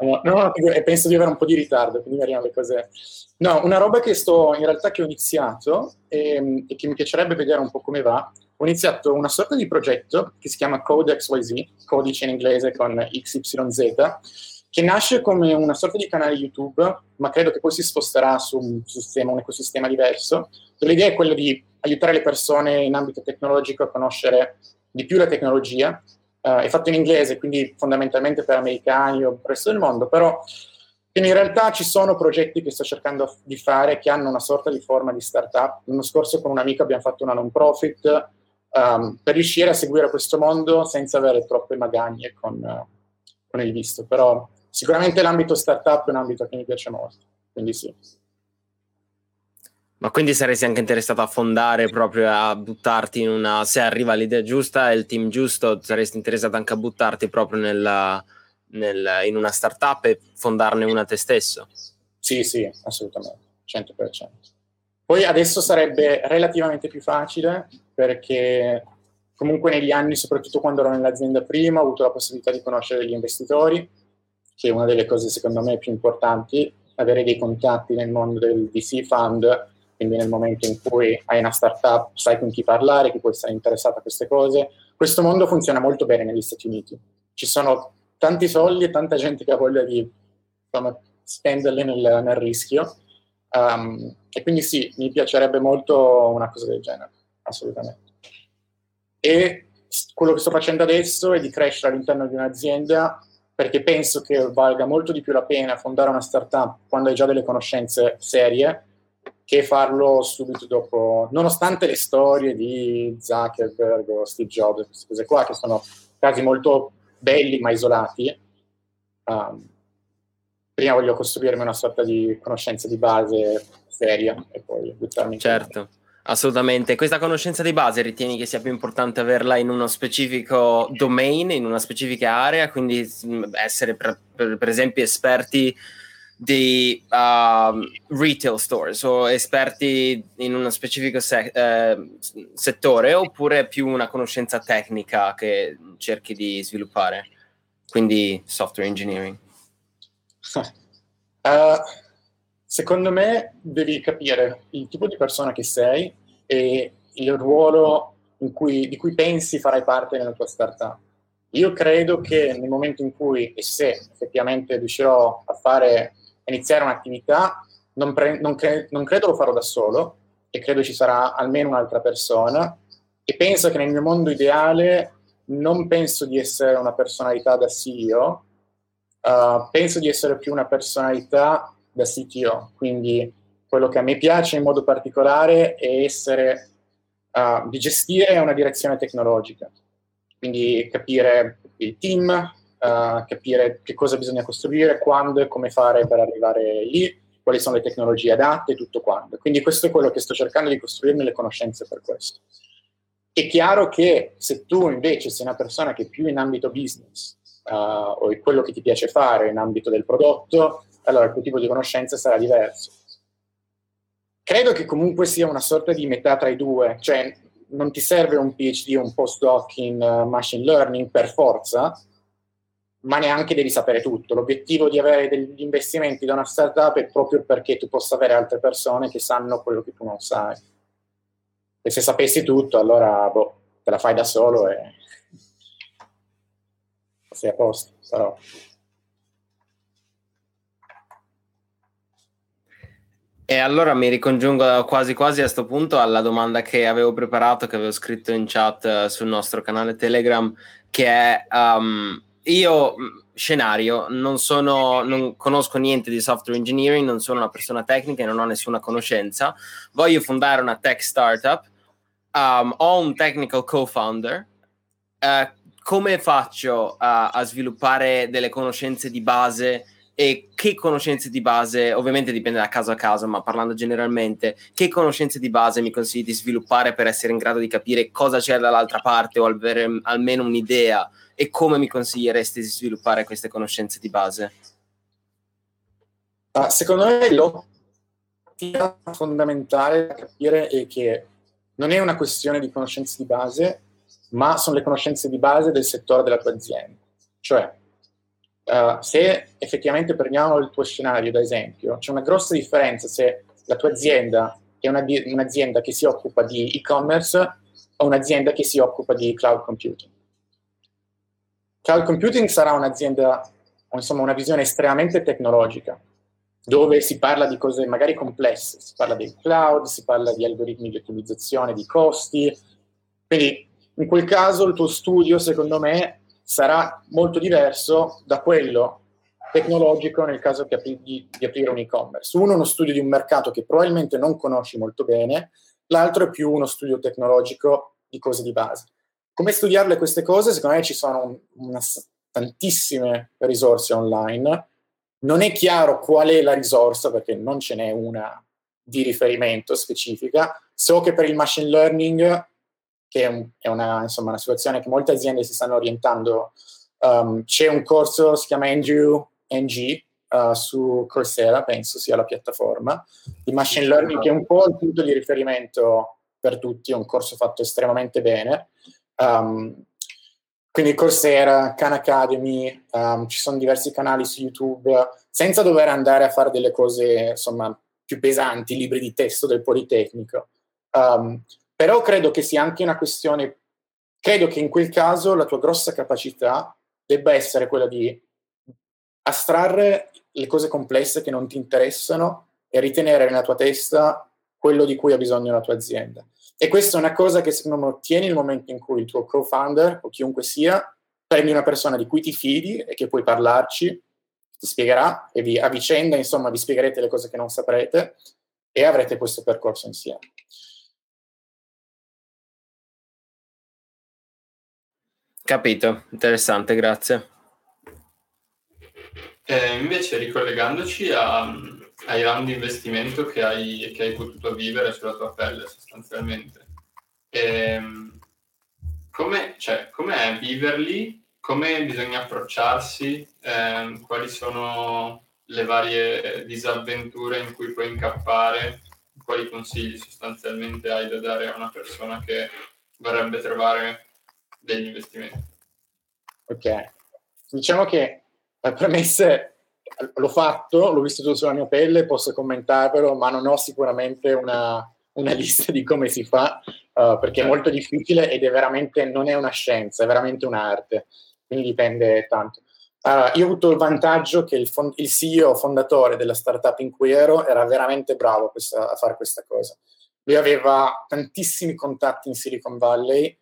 No, no, penso di avere un po' di ritardo, quindi mi arrivano le cose. No, una roba che sto, in realtà che ho iniziato e, ehm, e, che mi piacerebbe vedere un po' come va. Ho iniziato una sorta di progetto che si chiama CodeXYZ, codice in inglese con XYZ, che nasce come una sorta di canale YouTube, ma credo che poi si sposterà su un, sistema, un ecosistema diverso. L'idea è quella di aiutare le persone in ambito tecnologico a conoscere di più la tecnologia. Uh, è fatto in inglese, quindi fondamentalmente per americani o per il resto del mondo, però in realtà ci sono progetti che sto cercando di fare che hanno una sorta di forma di startup. L'anno scorso con un amico abbiamo fatto una non profit um, per riuscire a seguire questo mondo senza avere troppe magagne con, uh, con il visto, però Sicuramente l'ambito startup è un ambito che mi piace molto, quindi sì. Ma quindi saresti anche interessato a fondare proprio a buttarti in una, se arriva l'idea giusta e il team giusto, saresti interessato anche a buttarti proprio nella, nel, in una startup e fondarne una te stesso? Sì, sì, assolutamente, 100%. Poi adesso sarebbe relativamente più facile perché comunque negli anni, soprattutto quando ero nell'azienda prima, ho avuto la possibilità di conoscere gli investitori che è una delle cose secondo me più importanti, avere dei contatti nel mondo del VC fund, quindi nel momento in cui hai una startup sai con chi parlare, chi può essere interessato a queste cose. Questo mondo funziona molto bene negli Stati Uniti. Ci sono tanti soldi e tanta gente che ha voglia di insomma, spenderli nel, nel rischio. Um, e quindi sì, mi piacerebbe molto una cosa del genere, assolutamente. E quello che sto facendo adesso è di crescere all'interno di un'azienda perché penso che valga molto di più la pena fondare una startup quando hai già delle conoscenze serie che farlo subito dopo, nonostante le storie di Zuckerberg o Steve Jobs, queste cose qua, che sono casi molto belli ma isolati. Um, prima voglio costruirmi una sorta di conoscenza di base seria e poi buttarmi in Certo. Assolutamente. Questa conoscenza di base ritieni che sia più importante averla in uno specifico domain, in una specifica area, quindi mm, essere per, per esempio esperti di uh, retail stores o esperti in uno specifico se- eh, settore oppure più una conoscenza tecnica che cerchi di sviluppare, quindi software engineering? Uh, Secondo me devi capire il tipo di persona che sei e il ruolo cui, di cui pensi farai parte nella tua startup. Io credo che nel momento in cui, e se effettivamente riuscirò a fare, iniziare un'attività, non, pre, non, cre, non credo lo farò da solo e credo ci sarà almeno un'altra persona e penso che nel mio mondo ideale non penso di essere una personalità da CEO, uh, penso di essere più una personalità da CTO, quindi quello che a me piace in modo particolare è essere, uh, di gestire una direzione tecnologica, quindi capire il team, uh, capire che cosa bisogna costruire, quando e come fare per arrivare lì, quali sono le tecnologie adatte, tutto quanto. Quindi questo è quello che sto cercando di costruirmi le conoscenze per questo. È chiaro che se tu invece sei una persona che più in ambito business uh, o è quello che ti piace fare in ambito del prodotto, allora il tuo tipo di conoscenza sarà diverso. Credo che comunque sia una sorta di metà tra i due, cioè non ti serve un PhD o un postdoc in uh, machine learning per forza, ma neanche devi sapere tutto. L'obiettivo di avere degli investimenti da una startup è proprio perché tu possa avere altre persone che sanno quello che tu non sai. E se sapessi tutto, allora boh, te la fai da solo e sei a posto. Però E allora mi ricongiungo quasi quasi a questo punto alla domanda che avevo preparato, che avevo scritto in chat uh, sul nostro canale Telegram, che è um, io, mm, scenario, non, sono, non conosco niente di software engineering, non sono una persona tecnica e non ho nessuna conoscenza, voglio fondare una tech startup, um, ho un technical co-founder, uh, come faccio uh, a sviluppare delle conoscenze di base? E che conoscenze di base, ovviamente dipende da caso a caso, ma parlando generalmente, che conoscenze di base mi consigli di sviluppare per essere in grado di capire cosa c'è dall'altra parte o avere almeno un'idea e come mi consiglieresti di sviluppare queste conoscenze di base? Ah, secondo me l'ottica fondamentale da capire è che non è una questione di conoscenze di base, ma sono le conoscenze di base del settore della tua azienda. Cioè, uh, se effettivamente prendiamo il tuo scenario da esempio, c'è una grossa differenza se la tua azienda è una, un'azienda che si occupa di e-commerce o un'azienda che si occupa di cloud computing. Cloud computing sarà un'azienda, insomma una visione estremamente tecnologica, dove si parla di cose magari complesse, si parla del cloud, si parla di algoritmi di ottimizzazione, di costi. Quindi in quel caso il tuo studio, secondo me, sarà molto diverso da quello tecnologico nel caso di, di, di aprire un e-commerce. Uno è uno studio di un mercato che probabilmente non conosci molto bene, l'altro è più uno studio tecnologico di cose di base. Come studiarle queste cose? Secondo me ci sono una, tantissime risorse online non è chiaro qual è la risorsa perché non ce n'è una di riferimento specifica. So che per il machine learning, che è, un, è una, insomma, una, situazione che molte aziende si stanno orientando, um, c'è un corso, si chiama Andrew NG, uh, su Coursera, penso sia la piattaforma, di machine learning, che è un po' il punto di riferimento per tutti, è un corso fatto estremamente bene. Um, quindi Coursera, Khan Academy, um, ci sono diversi canali su YouTube, senza dover andare a fare delle cose insomma più pesanti, libri di testo del Politecnico. Um, però credo che sia anche una questione, credo che in quel caso la tua grossa capacità debba essere quella di astrarre le cose complesse che non ti interessano e ritenere nella tua testa quello di cui ha bisogno la tua azienda. E questa è una cosa che secondo me ottieni nel momento in cui il tuo co-founder o chiunque sia prendi una persona di cui ti fidi e che puoi parlarci, ti spiegherà e vi, a vicenda, insomma, vi spiegherete le cose che non saprete e avrete questo percorso insieme. Capito, interessante, grazie. Eh, invece, ricollegandoci a, ai round di investimento che hai, che hai potuto vivere sulla tua pelle sostanzialmente. Ehm, come, cioè, com'è viverli? Come bisogna approcciarsi? Eh, quali sono le varie disavventure in cui puoi incappare? Quali consigli sostanzialmente hai da dare a una persona che vorrebbe trovare degli investimenti? Ok, diciamo che le premesse l'ho fatto, l'ho visto sulla mia pelle, posso commentarvelo, ma non ho sicuramente una, una lista di come si fa, uh, perché è molto difficile ed è veramente, non è una scienza, è veramente un'arte, quindi dipende tanto. Uh, io ho avuto il vantaggio che il, fond- il, CEO fondatore della startup in cui ero era veramente bravo a, questa, a fare questa cosa. Lui aveva tantissimi contatti in Silicon Valley,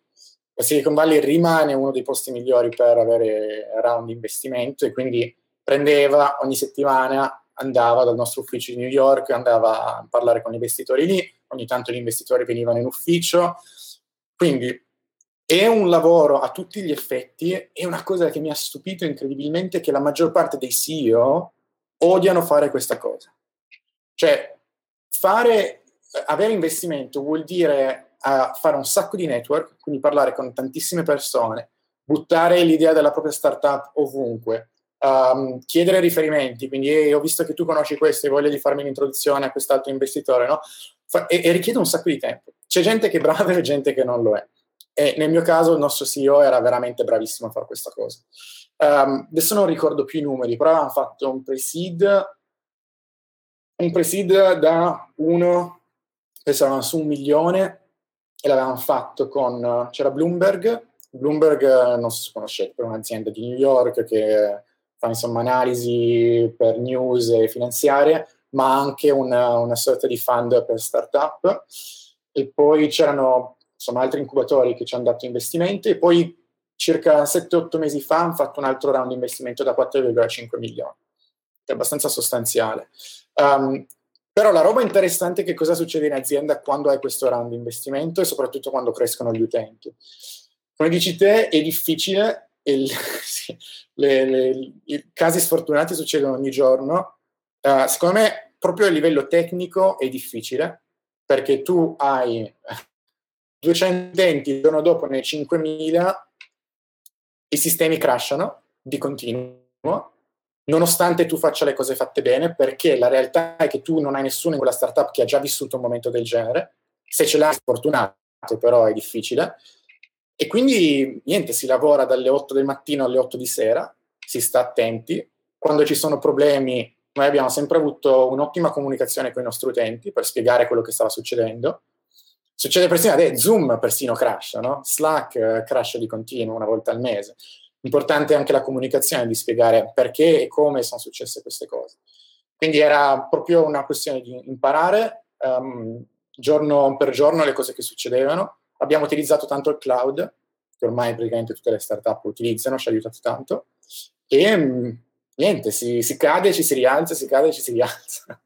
la Silicon Valley rimane uno dei posti migliori per avere round di investimento e quindi prendeva ogni settimana, andava dal nostro ufficio di New York, andava a parlare con gli investitori lì, ogni tanto gli investitori venivano in ufficio. Quindi è un lavoro a tutti gli effetti, è una cosa che mi ha stupito incredibilmente che la maggior parte dei CEO odiano fare questa cosa. Cioè, fare, avere investimento vuol dire uh, fare un sacco di network, quindi parlare con tantissime persone, buttare l'idea della propria startup ovunque, um, chiedere riferimenti, quindi eh, ho visto che tu conosci questo e voglio di farmi un'introduzione a quest'altro investitore, no? Fa, e, e, richiede un sacco di tempo. C'è gente che è brava e gente che non lo è. E nel mio caso il nostro CEO era veramente bravissimo a fare questa cosa. Um, adesso non ricordo più i numeri, però avevamo fatto un pre-seed, un pre-seed da uno, pensavamo su un milione, e l'avevamo fatto con, c'era Bloomberg, Bloomberg non so se conoscete, è un'azienda di New York che fa insomma analisi per news e finanziarie, ma anche una, una sorta di fund per startup. E poi c'erano insomma altri incubatori che ci hanno dato investimenti e poi circa 7-8 mesi fa hanno fatto un altro round di investimento da 4,5 milioni, che è abbastanza sostanziale. Um, però la roba interessante è che cosa succede in azienda quando hai questo round di investimento e soprattutto quando crescono gli utenti. Come dici te, è difficile il, sì, le, le, i casi sfortunati succedono ogni giorno. Uh, secondo me, proprio a livello tecnico è difficile perché tu hai 200 utenti, il giorno dopo ne 5000, i sistemi crashano di continuo, nonostante tu faccia le cose fatte bene, perché la realtà è che tu non hai nessuno in quella startup che ha già vissuto un momento del genere. Se ce l'hai, fortunato, però è difficile e quindi niente, si lavora dalle 8 del mattino alle 8 di sera, si sta attenti. Quando ci sono problemi, noi abbiamo sempre avuto un'ottima comunicazione con i nostri utenti per spiegare quello che stava succedendo. Succede persino adesso, Zoom persino crash, no? Slack eh, crash di continuo una volta al mese. Importante anche la comunicazione di spiegare perché e come sono successe queste cose. Quindi era proprio una questione di imparare um, giorno per giorno le cose che succedevano. Abbiamo utilizzato tanto il cloud, che ormai praticamente tutte le startup utilizzano, ci ha aiutato tanto. E um, niente, si, si cade, ci si rialza, si cade, ci si rialza.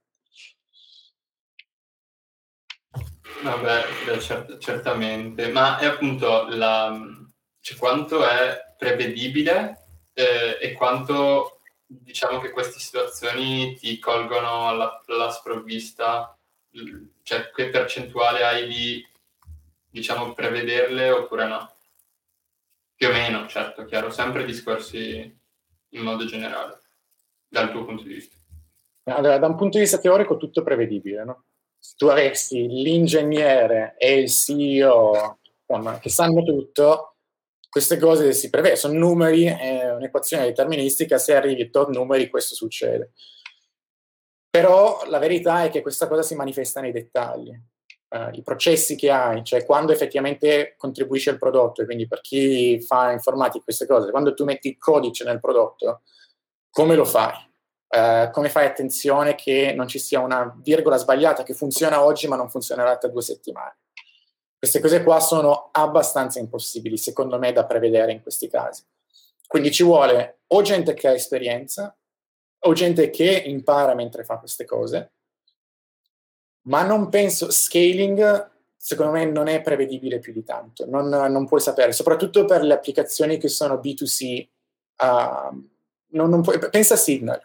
Vabbè, cert- certamente, ma è appunto la, cioè, quanto è prevedibile eh, e quanto diciamo che queste situazioni ti colgono alla, alla sprovvista, cioè che percentuale hai di diciamo prevederle oppure no? Più o meno, certo, chiaro, sempre discorsi in modo generale, dal tuo punto di vista. Allora, da un punto di vista teorico tutto è prevedibile, no? Se tu avessi l'ingegnere e il CEO insomma, che sanno tutto, queste cose si prevede, sono numeri, è un'equazione deterministica, se arrivi a tot numeri questo succede. Però la verità è che questa cosa si manifesta nei dettagli. Uh, I processi che hai, cioè quando effettivamente contribuisci al prodotto, e quindi per chi fa informatica queste cose, quando tu metti il codice nel prodotto, come lo fai? Uh, come fai attenzione che non ci sia una virgola sbagliata che funziona oggi ma non funzionerà tra due settimane? Queste cose qua sono abbastanza impossibili, secondo me, da prevedere in questi casi. Quindi ci vuole o gente che ha esperienza, o gente che impara mentre fa queste cose, ma non penso, scaling secondo me non è prevedibile più di tanto, non, non puoi sapere, soprattutto per le applicazioni che sono B2C, uh, um, non, non puoi, pensa a Signal,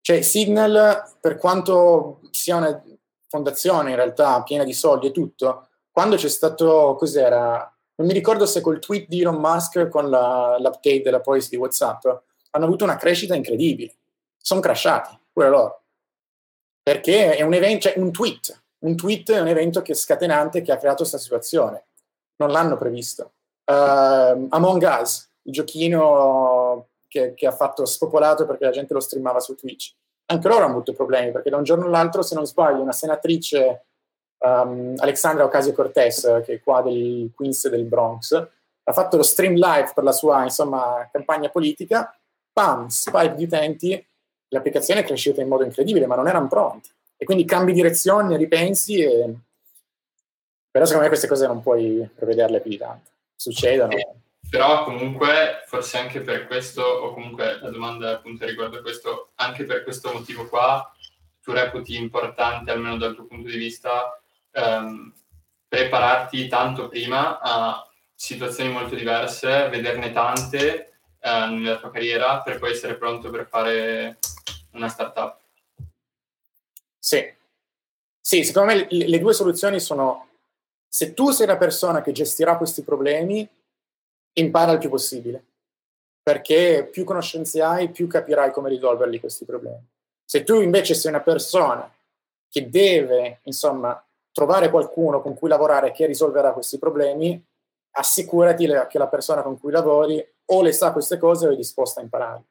cioè Signal per quanto sia una fondazione in realtà piena di soldi e tutto, quando c'è stato, cos'era, non mi ricordo se col tweet di Elon Musk con la, l'update della policy di WhatsApp, hanno avuto una crescita incredibile. Sono crashati, pure loro. Perché è un evento, cioè un tweet. Un tweet è un evento che è scatenante che ha creato questa situazione. Non l'hanno previsto. Uh, Among Us, il giochino che, che, ha fatto spopolato perché la gente lo streamava su Twitch. Anche loro hanno avuto problemi perché da un giorno all'altro, se non sbaglio, una senatrice um, Alexandra Ocasio-Cortez, che è qua del Queens del Bronx, ha fatto lo stream live per la sua insomma, campagna politica, pam, spike di utenti, l'applicazione è cresciuta in modo incredibile, ma non erano pronti. E quindi cambi direzione, ripensi, e... però secondo me queste cose non puoi prevederle più di tanto. Succedono. Eh, però comunque, forse anche per questo, o comunque la domanda appunto riguardo a questo, anche per questo motivo qua, tu reputi importante, almeno dal tuo punto di vista, ehm, prepararti tanto prima a situazioni molto diverse, vederne tante eh, nella tua carriera per poi essere pronto per fare una startup. Sì, sì secondo me le, le due soluzioni sono se tu sei la persona che gestirà questi problemi, impara il più possibile, perché più conoscenze hai, più capirai come risolverli questi problemi. Se tu invece sei una persona che deve, insomma, trovare qualcuno con cui lavorare che risolverà questi problemi, assicurati che la persona con cui lavori o le sa queste cose o è disposta a imparare.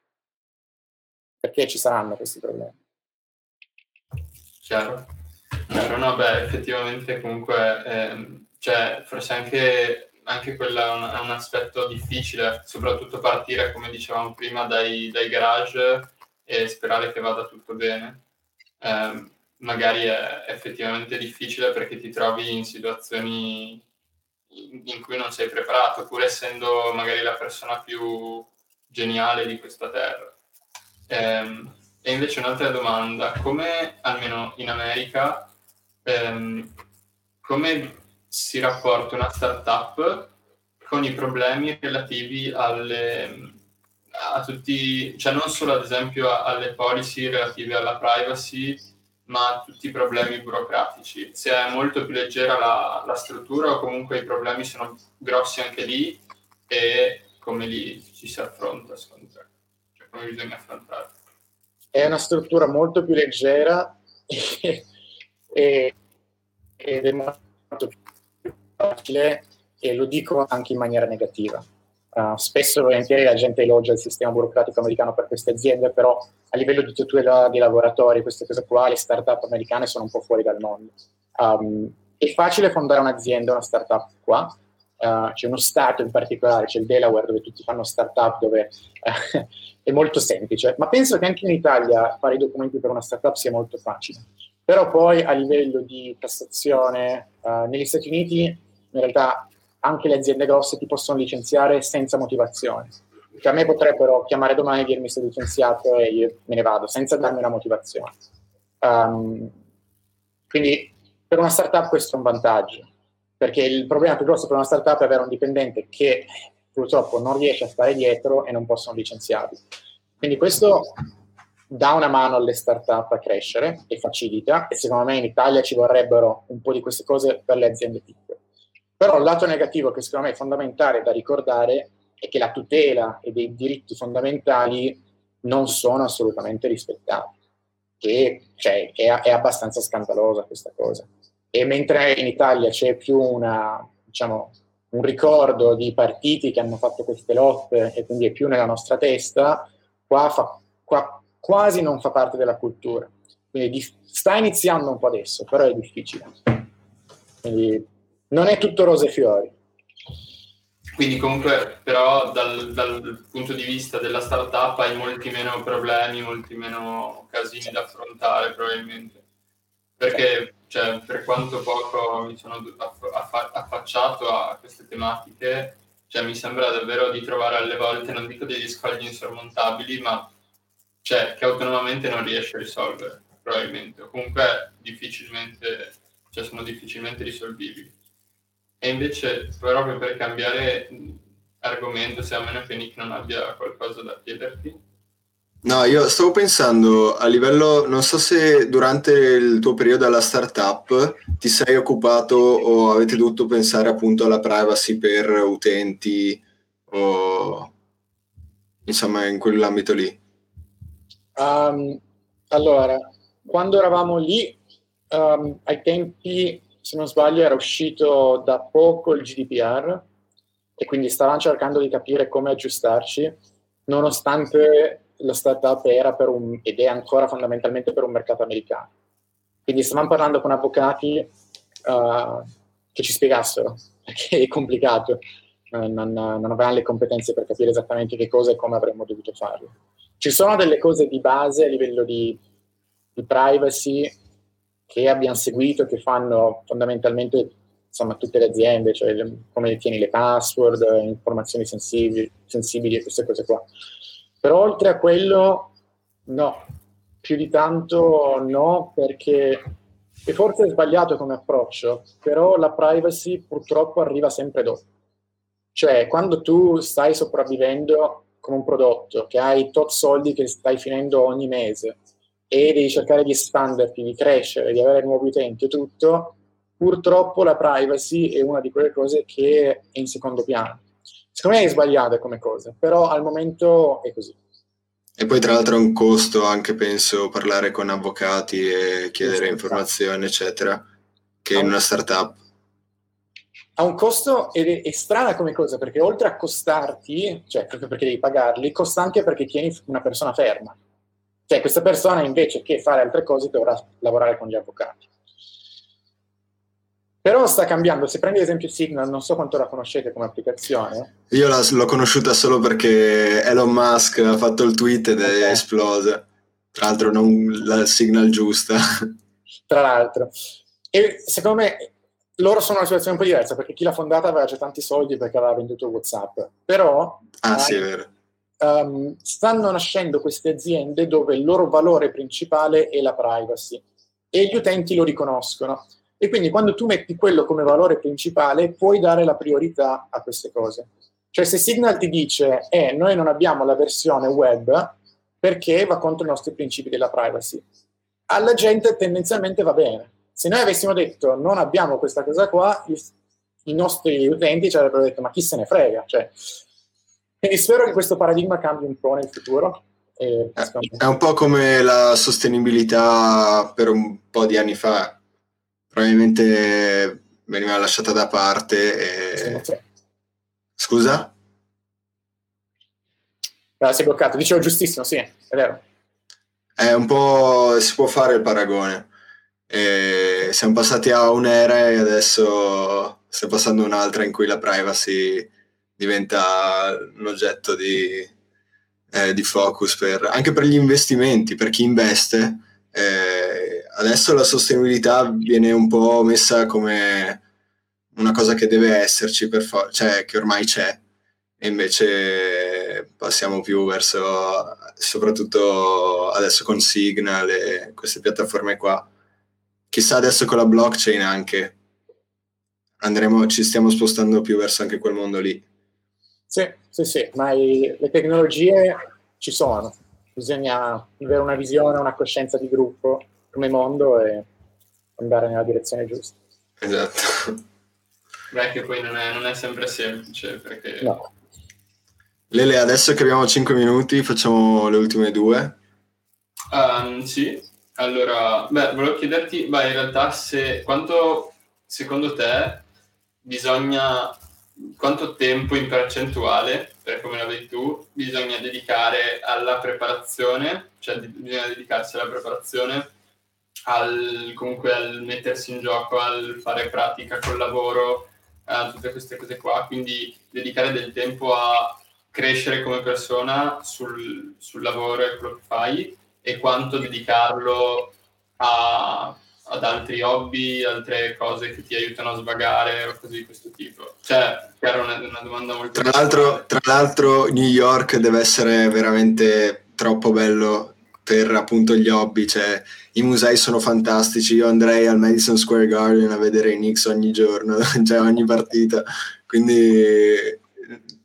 Perché ci saranno questi problemi. Chiaro. Chiaro, no, beh, effettivamente comunque, ehm, cioè, forse anche, anche quello è un, è un, aspetto difficile, soprattutto partire, come dicevamo prima, dai, dai garage e sperare che vada tutto bene. Eh, magari è effettivamente difficile perché ti trovi in situazioni in cui non sei preparato, pur essendo magari la persona più geniale di questa terra. Ehm, e invece un'altra domanda, come almeno in America, ehm, come si rapporta una startup con i problemi relativi alle, a tutti, cioè non solo ad esempio alle policy relative alla privacy, ma tutti i problemi burocratici. Se è molto più leggera la, la struttura o comunque i problemi sono grossi anche lì e come li ci si affronta secondo te? Cioè come bisogna affrontare? È una struttura molto più leggera e, ed è molto più facile e lo dico anche in maniera negativa. Uh, spesso e volentieri la gente elogia il sistema burocratico americano per queste aziende, però a livello di tutela dei lavoratori, queste cose qua, le start-up americane sono un po' fuori dal mondo. Um, è facile fondare un'azienda, una start-up qua, uh, c'è uno stato in particolare, c'è il Delaware dove tutti fanno start-up, dove uh, è molto semplice, ma penso che anche in Italia fare i documenti per una start-up sia molto facile. Però poi a livello di tassazione, uh, negli Stati Uniti in realtà anche le aziende grosse ti possono licenziare senza motivazione. Che a me potrebbero chiamare domani e dirmi sei licenziato e io me ne vado, senza darmi una motivazione. Um, quindi per una startup questo è un vantaggio, perché il problema più grosso per una startup è avere un dipendente che purtroppo non riesce a stare dietro e non possono licenziarli. Quindi questo dà una mano alle startup a crescere e facilita e secondo me in Italia ci vorrebbero un po' di queste cose per le aziende piccole. Però il lato negativo che secondo me è fondamentale da ricordare è che la tutela e dei diritti fondamentali non sono assolutamente rispettati. E, cioè, è, è, abbastanza scandalosa questa cosa. E mentre in Italia c'è più una, diciamo, un ricordo di partiti che hanno fatto queste lotte e quindi è più nella nostra testa, qua, fa, qua quasi non fa parte della cultura. Quindi sta iniziando un po' adesso, però è difficile. Quindi non è tutto rose e fiori. Quindi comunque però dal, dal, punto di vista della startup hai molti meno problemi, molti meno casini da affrontare probabilmente. Perché cioè, per quanto poco mi sono affacciato a queste tematiche, cioè, mi sembra davvero di trovare alle volte, non dico degli scogli insormontabili, ma cioè, che autonomamente non riesci a risolvere, probabilmente, o comunque difficilmente, cioè, sono difficilmente risolvibili. E invece, proprio per cambiare argomento, se a meno che Nick non abbia qualcosa da chiederti. No, io stavo pensando a livello, non so se durante il tuo periodo alla startup ti sei occupato o avete dovuto pensare appunto alla privacy per utenti o insomma in quell'ambito lì. Um, allora, quando eravamo lì, um, ai tempi se non sbaglio era uscito da poco il GDPR e quindi stavamo cercando di capire come aggiustarci, nonostante la startup era per un, ed è ancora fondamentalmente per un mercato americano. Quindi stavamo parlando con avvocati uh, che ci spiegassero, perché è complicato, uh, non, non avevamo le competenze per capire esattamente che cosa e come avremmo dovuto farlo. Ci sono delle cose di base a livello di, di privacy che abbiamo seguito, che fanno fondamentalmente insomma, tutte le aziende, cioè le, come tieni le password, informazioni sensibili, sensibili e queste cose qua. Però oltre a quello, no, più di tanto no, perché e forse è sbagliato come approccio, però la privacy purtroppo arriva sempre dopo. Cioè, quando tu stai sopravvivendo con un prodotto, che hai tot soldi che stai finendo ogni mese, e devi cercare di espanderti, di crescere, di avere nuovi utenti e tutto, purtroppo la privacy è una di quelle cose che è in secondo piano. Secondo me è sbagliata come cosa, però al momento è così. E poi tra l'altro è un costo anche, penso, parlare con avvocati e chiedere esatto. informazioni, eccetera, che in una startup. Ha un costo ed è, è, strana come cosa, perché oltre a costarti, cioè proprio perché devi pagarli, costa anche perché tieni una persona ferma. Cioè questa persona invece che fare altre cose dovrà lavorare con gli avvocati. Però sta cambiando, se prendi ad esempio Signal, non so quanto la conoscete come applicazione. Io la, l'ho conosciuta solo perché Elon Musk ha fatto il tweet ed okay. è esplosa. Tra l'altro non la Signal giusta. Tra l'altro. E secondo me loro sono una situazione un po' diversa perché chi l'ha fondata aveva già tanti soldi perché aveva venduto WhatsApp. Però... Ah, sì, è vero um, stanno nascendo queste aziende dove il loro valore principale è la privacy e gli utenti lo riconoscono. E quindi quando tu metti quello come valore principale puoi dare la priorità a queste cose. Cioè se Signal ti dice eh, noi non abbiamo la versione web perché va contro i nostri principi della privacy, alla gente tendenzialmente va bene. Se noi avessimo detto non abbiamo questa cosa qua, i, nostri utenti ci avrebbero detto ma chi se ne frega. Cioè, quindi spero che questo paradigma cambi un po' nel futuro. Eh, è un po' come la sostenibilità per un po' di anni fa. Probabilmente veniva lasciata da parte. E... Scusa? No, si è bloccato, dicevo giustissimo, sì, è vero. È un po', si può fare il paragone. E siamo passati a un'era e adesso stiamo passando un'altra in cui la privacy diventa un oggetto di, eh, di focus per, anche per gli investimenti, per chi investe. Eh, adesso la sostenibilità viene un po' messa come una cosa che deve esserci, per for- cioè che ormai c'è, e invece passiamo più verso, soprattutto adesso con Signal e queste piattaforme qua. Chissà adesso con la blockchain anche, andremo, ci stiamo spostando più verso anche quel mondo lì. Sì, sì, sì, ma i, le tecnologie ci sono, bisogna avere una visione, una coscienza di gruppo come mondo e andare nella direzione giusta. Esatto. Beh, che poi non è, non è sempre semplice perché... No. Lele, adesso che abbiamo 5 minuti facciamo le ultime due. Um, sì, allora, beh, volevo chiederti, beh, in realtà se, quanto secondo te bisogna quanto tempo in percentuale, per come la vedi tu, bisogna dedicare alla preparazione, cioè bisogna dedicarsi alla preparazione, al, comunque al mettersi in gioco, al fare pratica col lavoro, a tutte queste cose qua, quindi dedicare del tempo a crescere come persona sul, sul lavoro e quello che fai e quanto dedicarlo a ad altri hobby, altre cose che ti aiutano a svagare o cose di questo tipo? Cioè, chiaro, una, una domanda molto... Tra l'altro, tra l'altro New York deve essere veramente troppo bello per appunto gli hobby, cioè i musei sono fantastici, io andrei al Madison Square Garden a vedere i Knicks ogni giorno, cioè ogni partita, quindi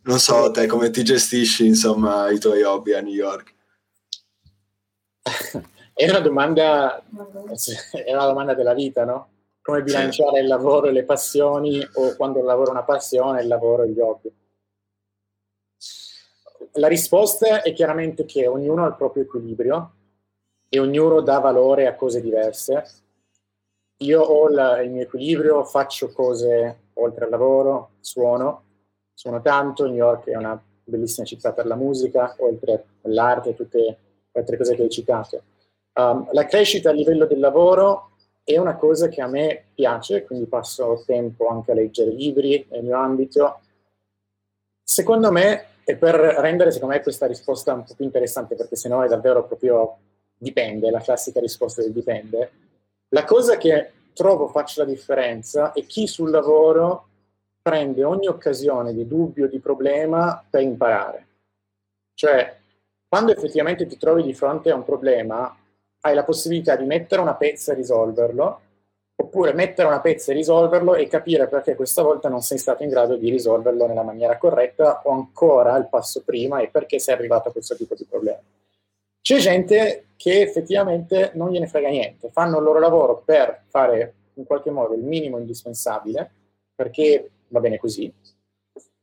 non so te come ti gestisci insomma i tuoi hobby a New York. È una domanda, è una domanda della vita, no? Come bilanciare il lavoro e le passioni o quando il lavoro è una passione, il lavoro e gli hobby. La risposta è chiaramente che ognuno ha il proprio equilibrio e ognuno dà valore a cose diverse. Io ho la, il mio equilibrio, faccio cose oltre al lavoro, suono, suono tanto, New York è una bellissima città per la musica, oltre all'arte e tutte le altre cose che hai citato Um, la crescita a livello del lavoro è una cosa che a me piace, quindi passo tempo anche a leggere libri nel mio ambito. Secondo me, e per rendere secondo me questa risposta un po' più interessante, perché sennò è davvero proprio dipende, la classica risposta del dipende, la cosa che trovo faccia la differenza è chi sul lavoro prende ogni occasione di dubbio, di problema per imparare. Cioè, quando effettivamente ti trovi di fronte a un problema, hai la possibilità di mettere una pezza e risolverlo, oppure mettere una pezza e risolverlo e capire perché questa volta non sei stato in grado di risolverlo nella maniera corretta o ancora il passo prima e perché sei arrivato a questo tipo di problema. C'è gente che effettivamente non gliene frega niente, fanno il loro lavoro per fare in qualche modo il minimo indispensabile, perché va bene così.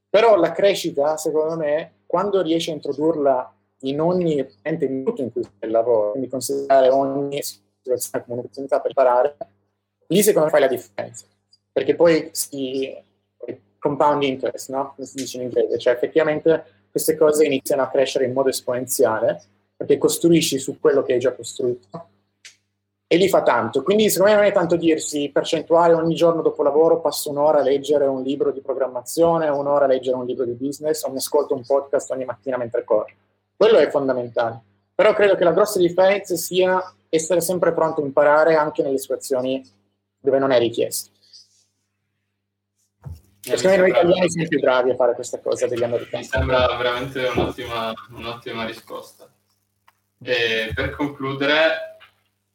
Però la crescita, secondo me, quando riesci a introdurla in ogni minuto in cui il lavoro, quindi considerare ogni situazione come un'opportunità per imparare, lì secondo me fai la differenza, perché poi si compound interest, no? Come si dice in inglese, cioè effettivamente queste cose iniziano a crescere in modo esponenziale, perché costruisci su quello che hai già costruito e lì fa tanto. Quindi secondo me non è tanto dirsi percentuale ogni giorno dopo lavoro passo un'ora a leggere un libro di programmazione, un'ora a leggere un libro di business o mi ascolto un podcast ogni mattina mentre corro quello è fondamentale. Però credo che la grossa differenza sia essere sempre pronto a imparare anche nelle situazioni dove non è richiesto. Perché noi italiani siamo più bravi a fare questa cosa degli americani. Mi sembra veramente un'ottima, un'ottima risposta. E per concludere,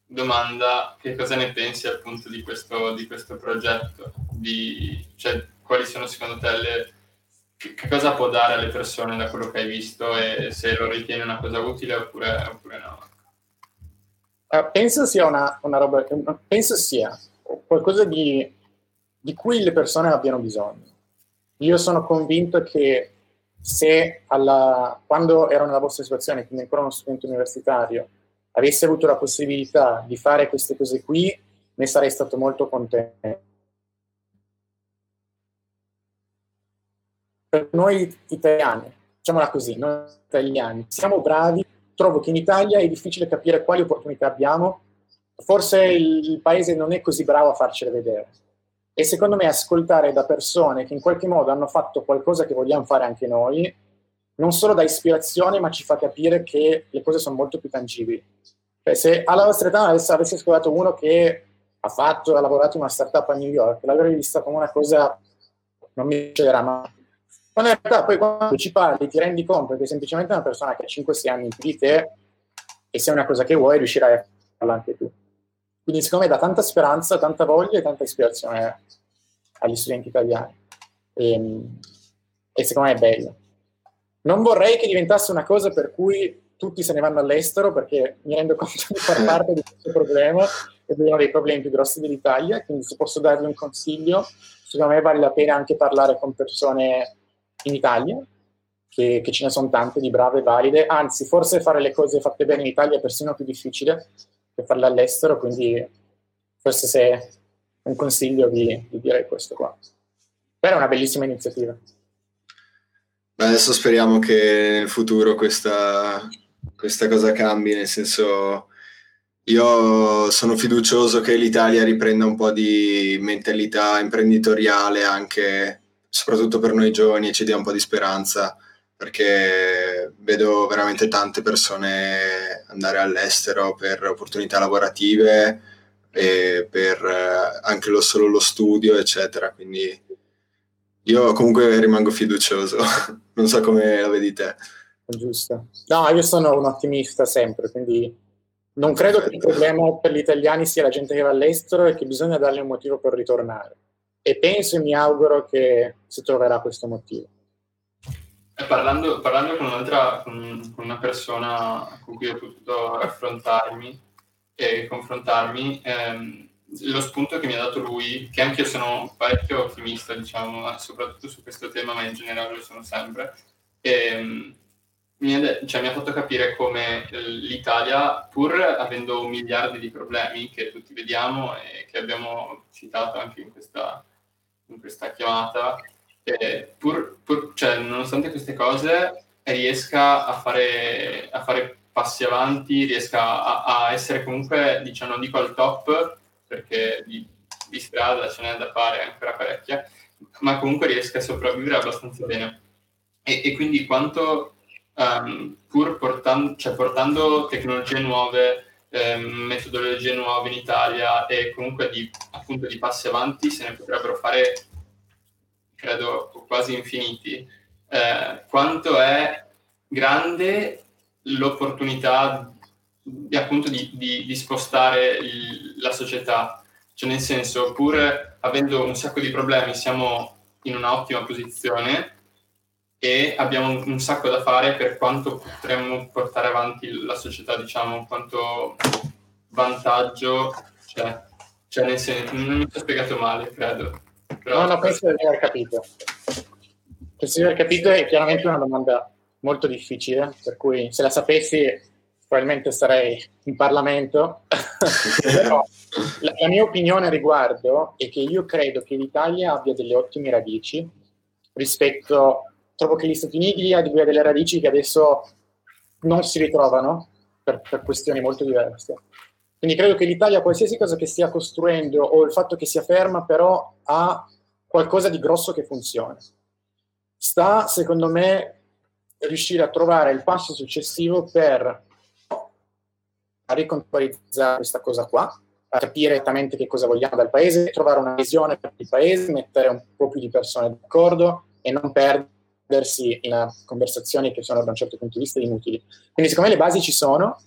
domanda, che cosa ne pensi appunto di questo, di questo progetto? Di, cioè, quali sono secondo te le, che, cosa può dare alle persone da quello che hai visto e se lo ritieni una cosa utile oppure, oppure no? Uh, penso sia una, una, roba, penso sia qualcosa di, di cui le persone abbiano bisogno. Io sono convinto che se alla, quando ero nella vostra situazione, quindi ancora uno studente universitario, avessi avuto la possibilità di fare queste cose qui, ne sarei stato molto contento. Per noi italiani, diciamola così, noi italiani, siamo bravi, trovo che in Italia è difficile capire quali opportunità abbiamo, forse il, paese non è così bravo a farcele vedere. E secondo me ascoltare da persone che in qualche modo hanno fatto qualcosa che vogliamo fare anche noi, non solo dà ispirazione, ma ci fa capire che le cose sono molto più tangibili. Cioè, se alla vostra età avessi, avessi ascoltato uno che ha fatto, ha lavorato in una startup a New York, l'avrei vista come una cosa, non mi succederà mai. Quando in realtà poi quando ci parli ti rendi conto che semplicemente una persona che ha 5-6 anni più di te e se è una cosa che vuoi riuscirai a farla anche tu. Quindi secondo me dà tanta speranza, tanta voglia e tanta ispirazione agli studenti italiani. E, ehm, e secondo me è bello. Non vorrei che diventasse una cosa per cui tutti se ne vanno all'estero perché mi rendo conto di far parte di questo problema ed è uno dei problemi più grossi dell'Italia, quindi se posso darvi un consiglio, secondo me vale la pena anche parlare con persone in Italia, che, che ce ne sono tante di brave e valide, anzi forse fare le cose fatte bene in Italia è persino più difficile che farle all'estero, quindi forse se un consiglio vi, vi direi questo qua. Però è una bellissima iniziativa. Beh, adesso speriamo che nel futuro questa, questa cosa cambi, nel senso io sono fiducioso che l'Italia riprenda un po' di mentalità imprenditoriale anche, soprattutto per noi giovani, ci dia un po' di speranza, perché vedo veramente tante persone andare all'estero per opportunità lavorative e per eh, anche lo, solo lo studio, eccetera. Quindi io comunque rimango fiducioso, non so come la vedi te. Giusto. No, io sono un ottimista sempre, quindi non credo che il problema per gli italiani sia la gente che va all'estero e che bisogna dargli un motivo per ritornare. E penso e mi auguro che si troverà questo motivo. Parlando, parlando con un'altra, con una persona con cui ho potuto affrontarmi e confrontarmi, ehm, lo spunto che mi ha dato lui, che anche io sono parecchio ottimista, diciamo, soprattutto su questo tema, ma in generale lo sono sempre, ehm, mi, ha, cioè, mi ha fatto capire come eh, l'Italia, pur avendo miliardi di problemi che tutti vediamo e che abbiamo citato anche in questa, in questa chiamata, eh, pur, pur, cioè, nonostante queste cose riesca a fare, a fare passi avanti, riesca a, a, essere comunque, diciamo, non dico al top, perché di, di strada ce n'è da fare ancora parecchia, ma comunque riesca a sopravvivere abbastanza bene. E, e quindi quanto, um, pur portando, cioè portando tecnologie nuove, eh, metodologie nuove in Italia e comunque di, appunto di passi avanti, se ne potrebbero fare, credo, quasi infiniti. Eh, quanto è grande l'opportunità di, appunto di, di, di spostare il, la società. Cioè nel senso, pur avendo un sacco di problemi, siamo in un'ottima posizione e abbiamo un, sacco da fare per quanto potremmo portare avanti la società, diciamo, quanto vantaggio c'è. Cioè, nel senso, non mi ho spiegato male, credo. Però... No, no, penso di aver capito. Penso di aver capito è chiaramente una domanda molto difficile, per cui se la sapessi probabilmente sarei in Parlamento, però la, la, mia opinione riguardo è che io credo che l'Italia abbia delle ottime radici rispetto, trovo che gli Stati Uniti abbiano delle radici che adesso non si ritrovano per, per questioni molto diverse. Quindi credo che l'Italia, qualsiasi cosa che stia costruendo o il fatto che sia ferma, però ha qualcosa di grosso che funziona. Sta, secondo me, riuscire a trovare il passo successivo per ricontestualizzare questa cosa qua, a capire esattamente che cosa vogliamo dal paese, trovare una visione per il paese, mettere un po' più di persone d'accordo e non perdersi in conversazioni che sono da un certo punto di vista inutili. Quindi secondo me le basi ci sono,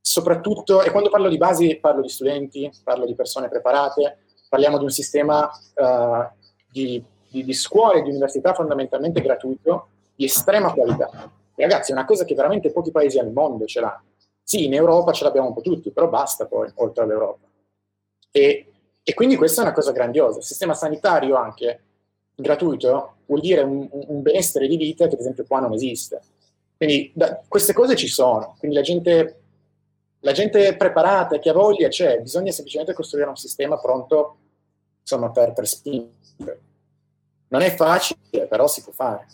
soprattutto, e quando parlo di basi parlo di studenti, parlo di persone preparate, parliamo di un sistema uh, di, di, di scuole, di università fondamentalmente gratuito, di estrema qualità. ragazzi, è una cosa che veramente pochi paesi al mondo ce l'hanno sì, in Europa ce l'abbiamo un po' tutti, però basta poi, oltre all'Europa. E, e quindi questa è una cosa grandiosa. Il sistema sanitario anche gratuito vuol dire un, un benessere di vita che ad esempio qua non esiste. Quindi da, queste cose ci sono, quindi la gente, la gente preparata che ha voglia c'è, bisogna semplicemente costruire un sistema pronto insomma, per, per spingere. Non è facile, però si può fare.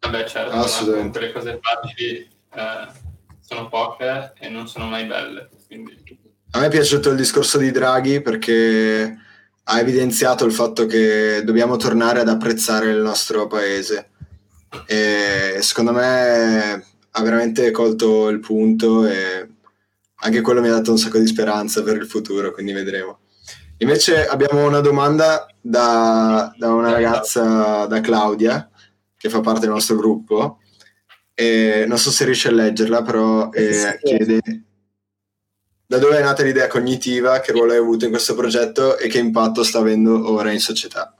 Vabbè, certo, Assolutamente. le cose facili eh, sono poche e non sono mai belle. Quindi... A me è piaciuto il discorso di Draghi perché ha evidenziato il fatto che dobbiamo tornare ad apprezzare il nostro paese. E secondo me ha veramente colto il punto e anche quello mi ha dato un sacco di speranza per il futuro, quindi vedremo. Invece abbiamo una domanda da, da una ragazza, da Claudia, che fa parte del nostro gruppo. E non so se riesce a leggerla, però eh, chiede da dove è nata l'idea cognitiva, che ruolo hai avuto in questo progetto e che impatto sta avendo ora in società.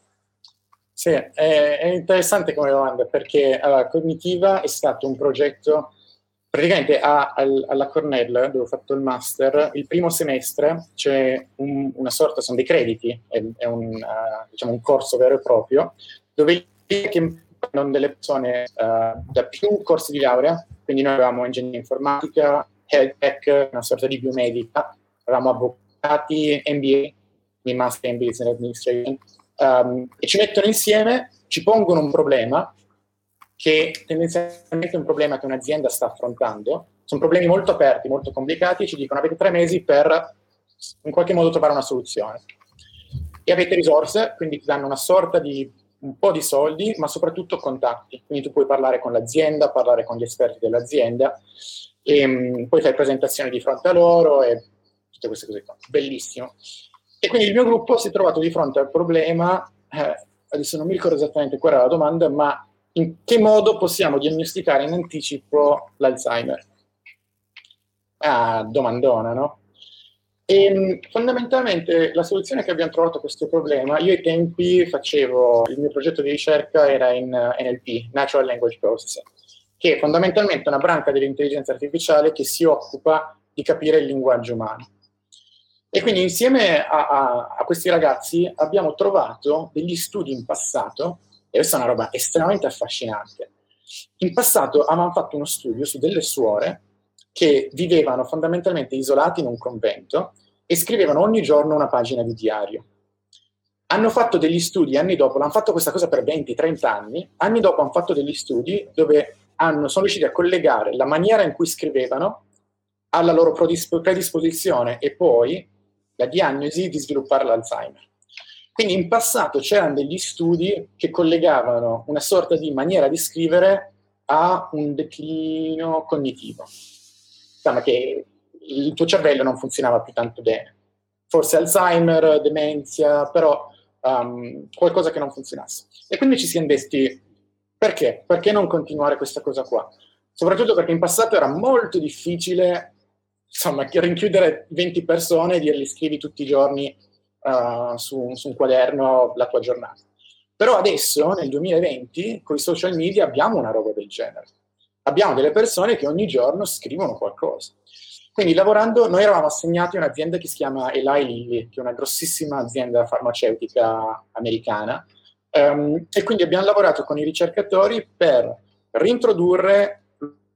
Sì, è, è interessante come domanda perché allora, Cognitiva è stato un progetto praticamente a, al, alla Cornell, dove ho fatto il master, il primo semestre c'è un, una sorta, sono dei crediti, è, è un, uh, diciamo un, corso vero e proprio, dove che non delle persone uh, da più corsi di laurea, quindi noi avevamo ingegneria informatica, health una sorta di biomedica, avevamo avvocati, MBA, mi master in business administration, um, e ci mettono insieme, ci pongono un problema che tendenzialmente è un problema che un'azienda sta affrontando, sono problemi molto aperti, molto complicati, ci dicono avete tre mesi per in qualche modo trovare una soluzione. E avete risorse, quindi ti danno una sorta di un po' di soldi, ma soprattutto contatti. Quindi tu puoi parlare con l'azienda, parlare con gli esperti dell'azienda, e um, poi fai presentazioni di fronte a loro e tutte queste cose qua. Bellissimo. E quindi il mio gruppo si è trovato di fronte al problema, eh, adesso non mi ricordo esattamente qual era la domanda, ma in che modo possiamo diagnosticare in anticipo l'Alzheimer? Ah, domandona, no? E, ehm, fondamentalmente la soluzione che abbiamo trovato a questo problema, io ai tempi facevo, il mio progetto di ricerca era in NLP, Natural Language Processing, che è fondamentalmente una branca dell'intelligenza artificiale che si occupa di capire il linguaggio umano. E quindi insieme a, a, a questi ragazzi abbiamo trovato degli studi in passato, e questa è una roba estremamente affascinante. In passato avevamo fatto uno studio su delle suore che vivevano fondamentalmente isolati in un convento e scrivevano ogni giorno una pagina di diario. Hanno fatto degli studi anni dopo, hanno fatto questa cosa per 20-30 anni, anni dopo hanno fatto degli studi dove hanno, sono riusciti a collegare la maniera in cui scrivevano alla loro predisposizione e poi la diagnosi di sviluppare l'Alzheimer. Quindi in passato c'erano degli studi che collegavano una sorta di maniera di scrivere a un declino cognitivo. Insomma, che il tuo cervello non funzionava più tanto bene. Forse Alzheimer, demenza, però um, qualcosa che non funzionasse. E quindi ci siamo detti, perché? Perché non continuare questa cosa qua? Soprattutto perché in passato era molto difficile insomma, rinchiudere 20 persone e dirgli scrivi tutti i giorni uh, su, su, un quaderno la tua giornata. Però adesso, nel 2020, con i social media abbiamo una roba del genere. Abbiamo delle persone che ogni giorno scrivono qualcosa. Quindi lavorando, noi eravamo assegnati a un'azienda che si chiama Eli Lilly, che è una grossissima azienda farmaceutica americana, um, e quindi abbiamo lavorato con i ricercatori per rintrodurre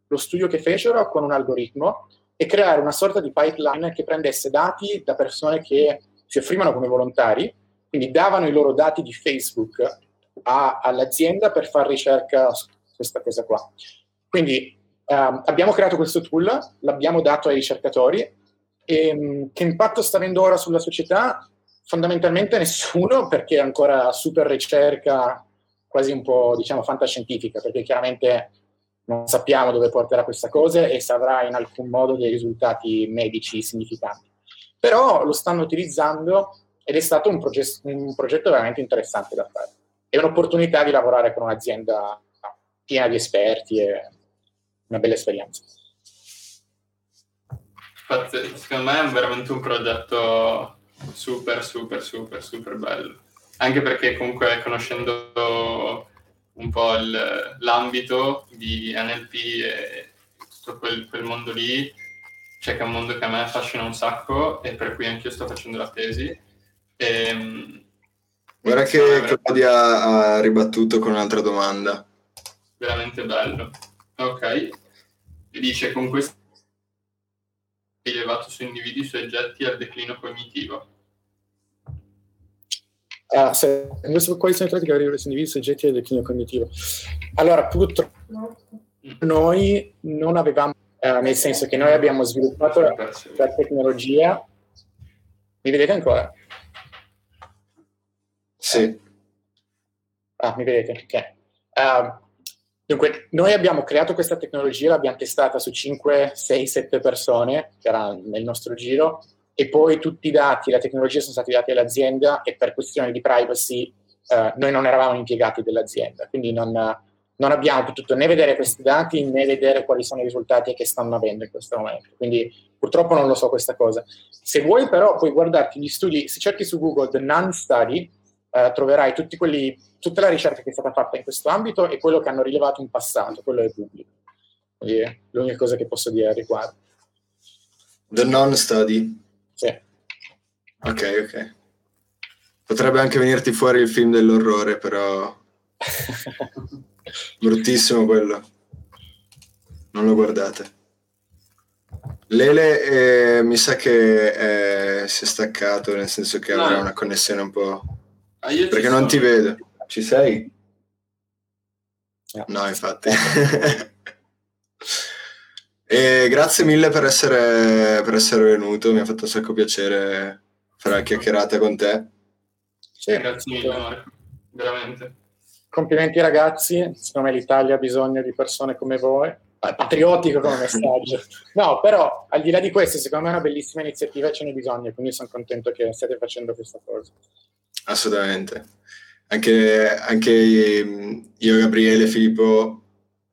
lo studio che fecero con un algoritmo e creare una sorta di pipeline che prendesse dati da persone che si offrivano come volontari, quindi davano i loro dati di Facebook a, all'azienda per fare ricerca su questa cosa qua. Quindi um, abbiamo creato questo tool, l'abbiamo dato ai ricercatori e um, che impatto sta avendo ora sulla società? Fondamentalmente nessuno, perché è ancora super ricerca, quasi un po' diciamo fantascientifica, perché chiaramente non sappiamo dove porterà questa cosa e se avrà in alcun modo dei risultati medici significanti. Però lo stanno utilizzando ed è stato un, proget- un progetto veramente interessante da fare. È un'opportunità di lavorare con un'azienda piena di esperti e una bella esperienza. Secondo me è veramente un progetto super, super, super, super bello. Anche perché comunque conoscendo un po' il, l'ambito di NLP e tutto quel, quel mondo lì, cioè che è un mondo che a me affascina un sacco e per cui anche io sto facendo la tesi. E, ehm, Guarda che Claudia ha ribattuto con un'altra domanda. Veramente bello. Ok. Dice con questo rilevato su individui soggetti al declino cognitivo. Uh, se, quali sono i tratti che avrebbero individuo soggetti del declino cognitivo? Allora, purtroppo noi non avevamo, uh, nel senso che noi abbiamo sviluppato la, la tecnologia. Mi vedete ancora? Sì. Ah, mi vedete? Ok. Uh, dunque, noi abbiamo creato questa tecnologia, l'abbiamo testata su 5, 6, 7 persone, che era nel nostro giro, e poi tutti i dati, la tecnologia sono stati dati all'azienda e per questioni di privacy uh, noi non eravamo impiegati dell'azienda, quindi non, non, abbiamo potuto né vedere questi dati né vedere quali sono i risultati che stanno avendo in questo momento. Quindi purtroppo non lo so questa cosa. Se vuoi però puoi guardarti gli studi, se cerchi su Google The Nun Study, uh, troverai tutti quelli tutta la ricerca che è stata fatta in questo ambito e quello che hanno rilevato in passato, quello è pubblico. Quindi è l'unica cosa che posso dire a riguardo. The non-study? Sì. Ok, ok. Potrebbe anche venirti fuori il film dell'orrore, però... Bruttissimo quello. Non lo guardate. Lele eh, mi sa che eh, si è staccato, nel senso che no. avrà una connessione un po'... Ah, Perché non ti vedo. Ci sei? No, infatti. e grazie mille per essere, per essere venuto, mi ha fatto un sacco piacere fare la chiacchierata con te. Sì, grazie mille Marco, veramente. Complimenti ragazzi, secondo me l'Italia ha bisogno di persone come voi, patriottico come messaggio. No, però al di là di questo, secondo me è una bellissima iniziativa e ce n'è bisogno, quindi sono contento che stiate facendo questa cosa. Assolutamente anche, anche io, Gabriele e Filippo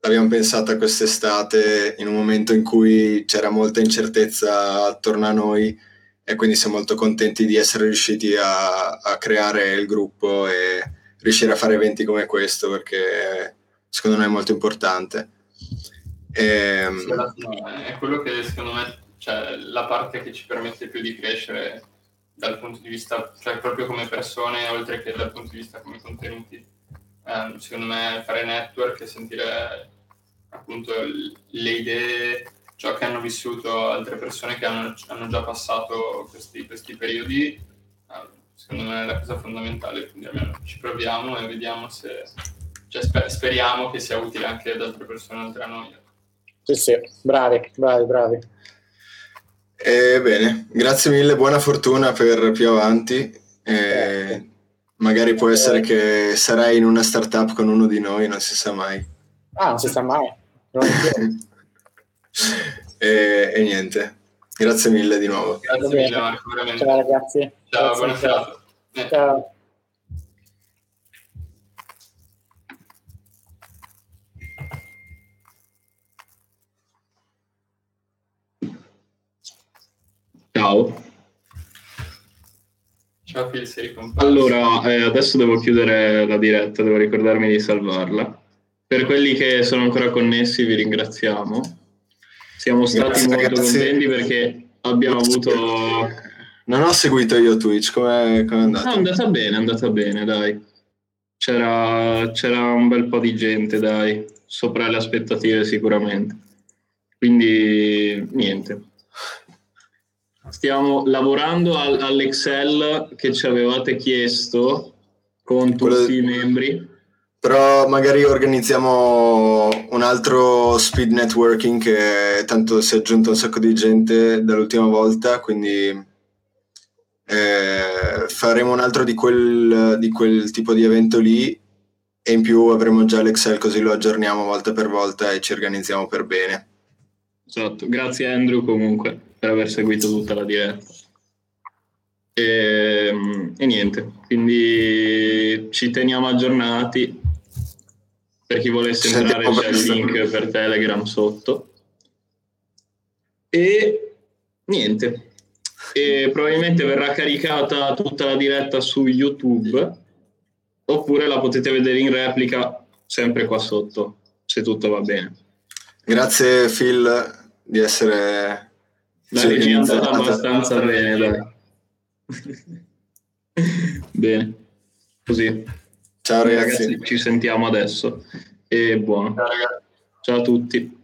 l'abbiamo pensata quest'estate in un momento in cui c'era molta incertezza attorno a noi e quindi siamo molto contenti di essere riusciti a, a creare il gruppo e riuscire a fare eventi come questo perché secondo me è molto importante. E, ehm, è quello che secondo me, cioè, la parte che ci permette più di crescere dal punto di vista, cioè proprio come persone, oltre che dal punto di vista come contenuti. Um, secondo me fare network e sentire appunto le idee, ciò che hanno vissuto altre persone che hanno, hanno già passato questi, questi periodi, um, secondo me è la cosa fondamentale, quindi almeno ci proviamo e vediamo se, cioè sper- speriamo che sia utile anche ad altre persone oltre a noi. Sì, sì, bravi, bravi, bravi. Eh, bene, grazie mille, buona fortuna per più avanti. Eh, magari può essere che sarai in una startup con uno di noi, non si sa mai. Ah, non si sa mai. e, e, niente, grazie mille di nuovo. Grazie mille Marco, veramente. Ciao ragazzi. Ciao, buonasera. Ciao. Ciao. Ciao Phil, sei ricomparso. Allora, eh, adesso devo chiudere la diretta, devo ricordarmi di salvarla. Per quelli che sono ancora connessi vi ringraziamo. Siamo stati Grazie, molto ragazzi. contenti perché abbiamo avuto... Non ho seguito io Twitch, come è andato? No, è andata bene, è andata bene, dai. C'era, c'era un bel po' di gente, dai, sopra le aspettative sicuramente. Quindi, niente, Stiamo lavorando al, all'Excel che ci avevate chiesto con tutti i membri. Però magari organizziamo un altro speed networking che tanto si è aggiunto un sacco di gente dall'ultima volta, quindi eh, faremo un altro di quel, di quel tipo di evento lì e in più avremo già l'Excel così lo aggiorniamo volta per volta e ci organizziamo per bene. Esatto, grazie Andrew comunque per aver seguito tutta la diretta. E, e, niente, quindi ci teniamo aggiornati. Per chi volesse entrare c'è il link per Telegram sotto. E niente, e probabilmente verrà caricata tutta la diretta su YouTube oppure la potete vedere in replica sempre qua sotto, se tutto va bene. Grazie Phil di essere la regia è andata abbastanza bene, dai. bene, così. Ciao ragazzi. ragazzi. Ci sentiamo adesso e buono. Ciao, Ciao a tutti.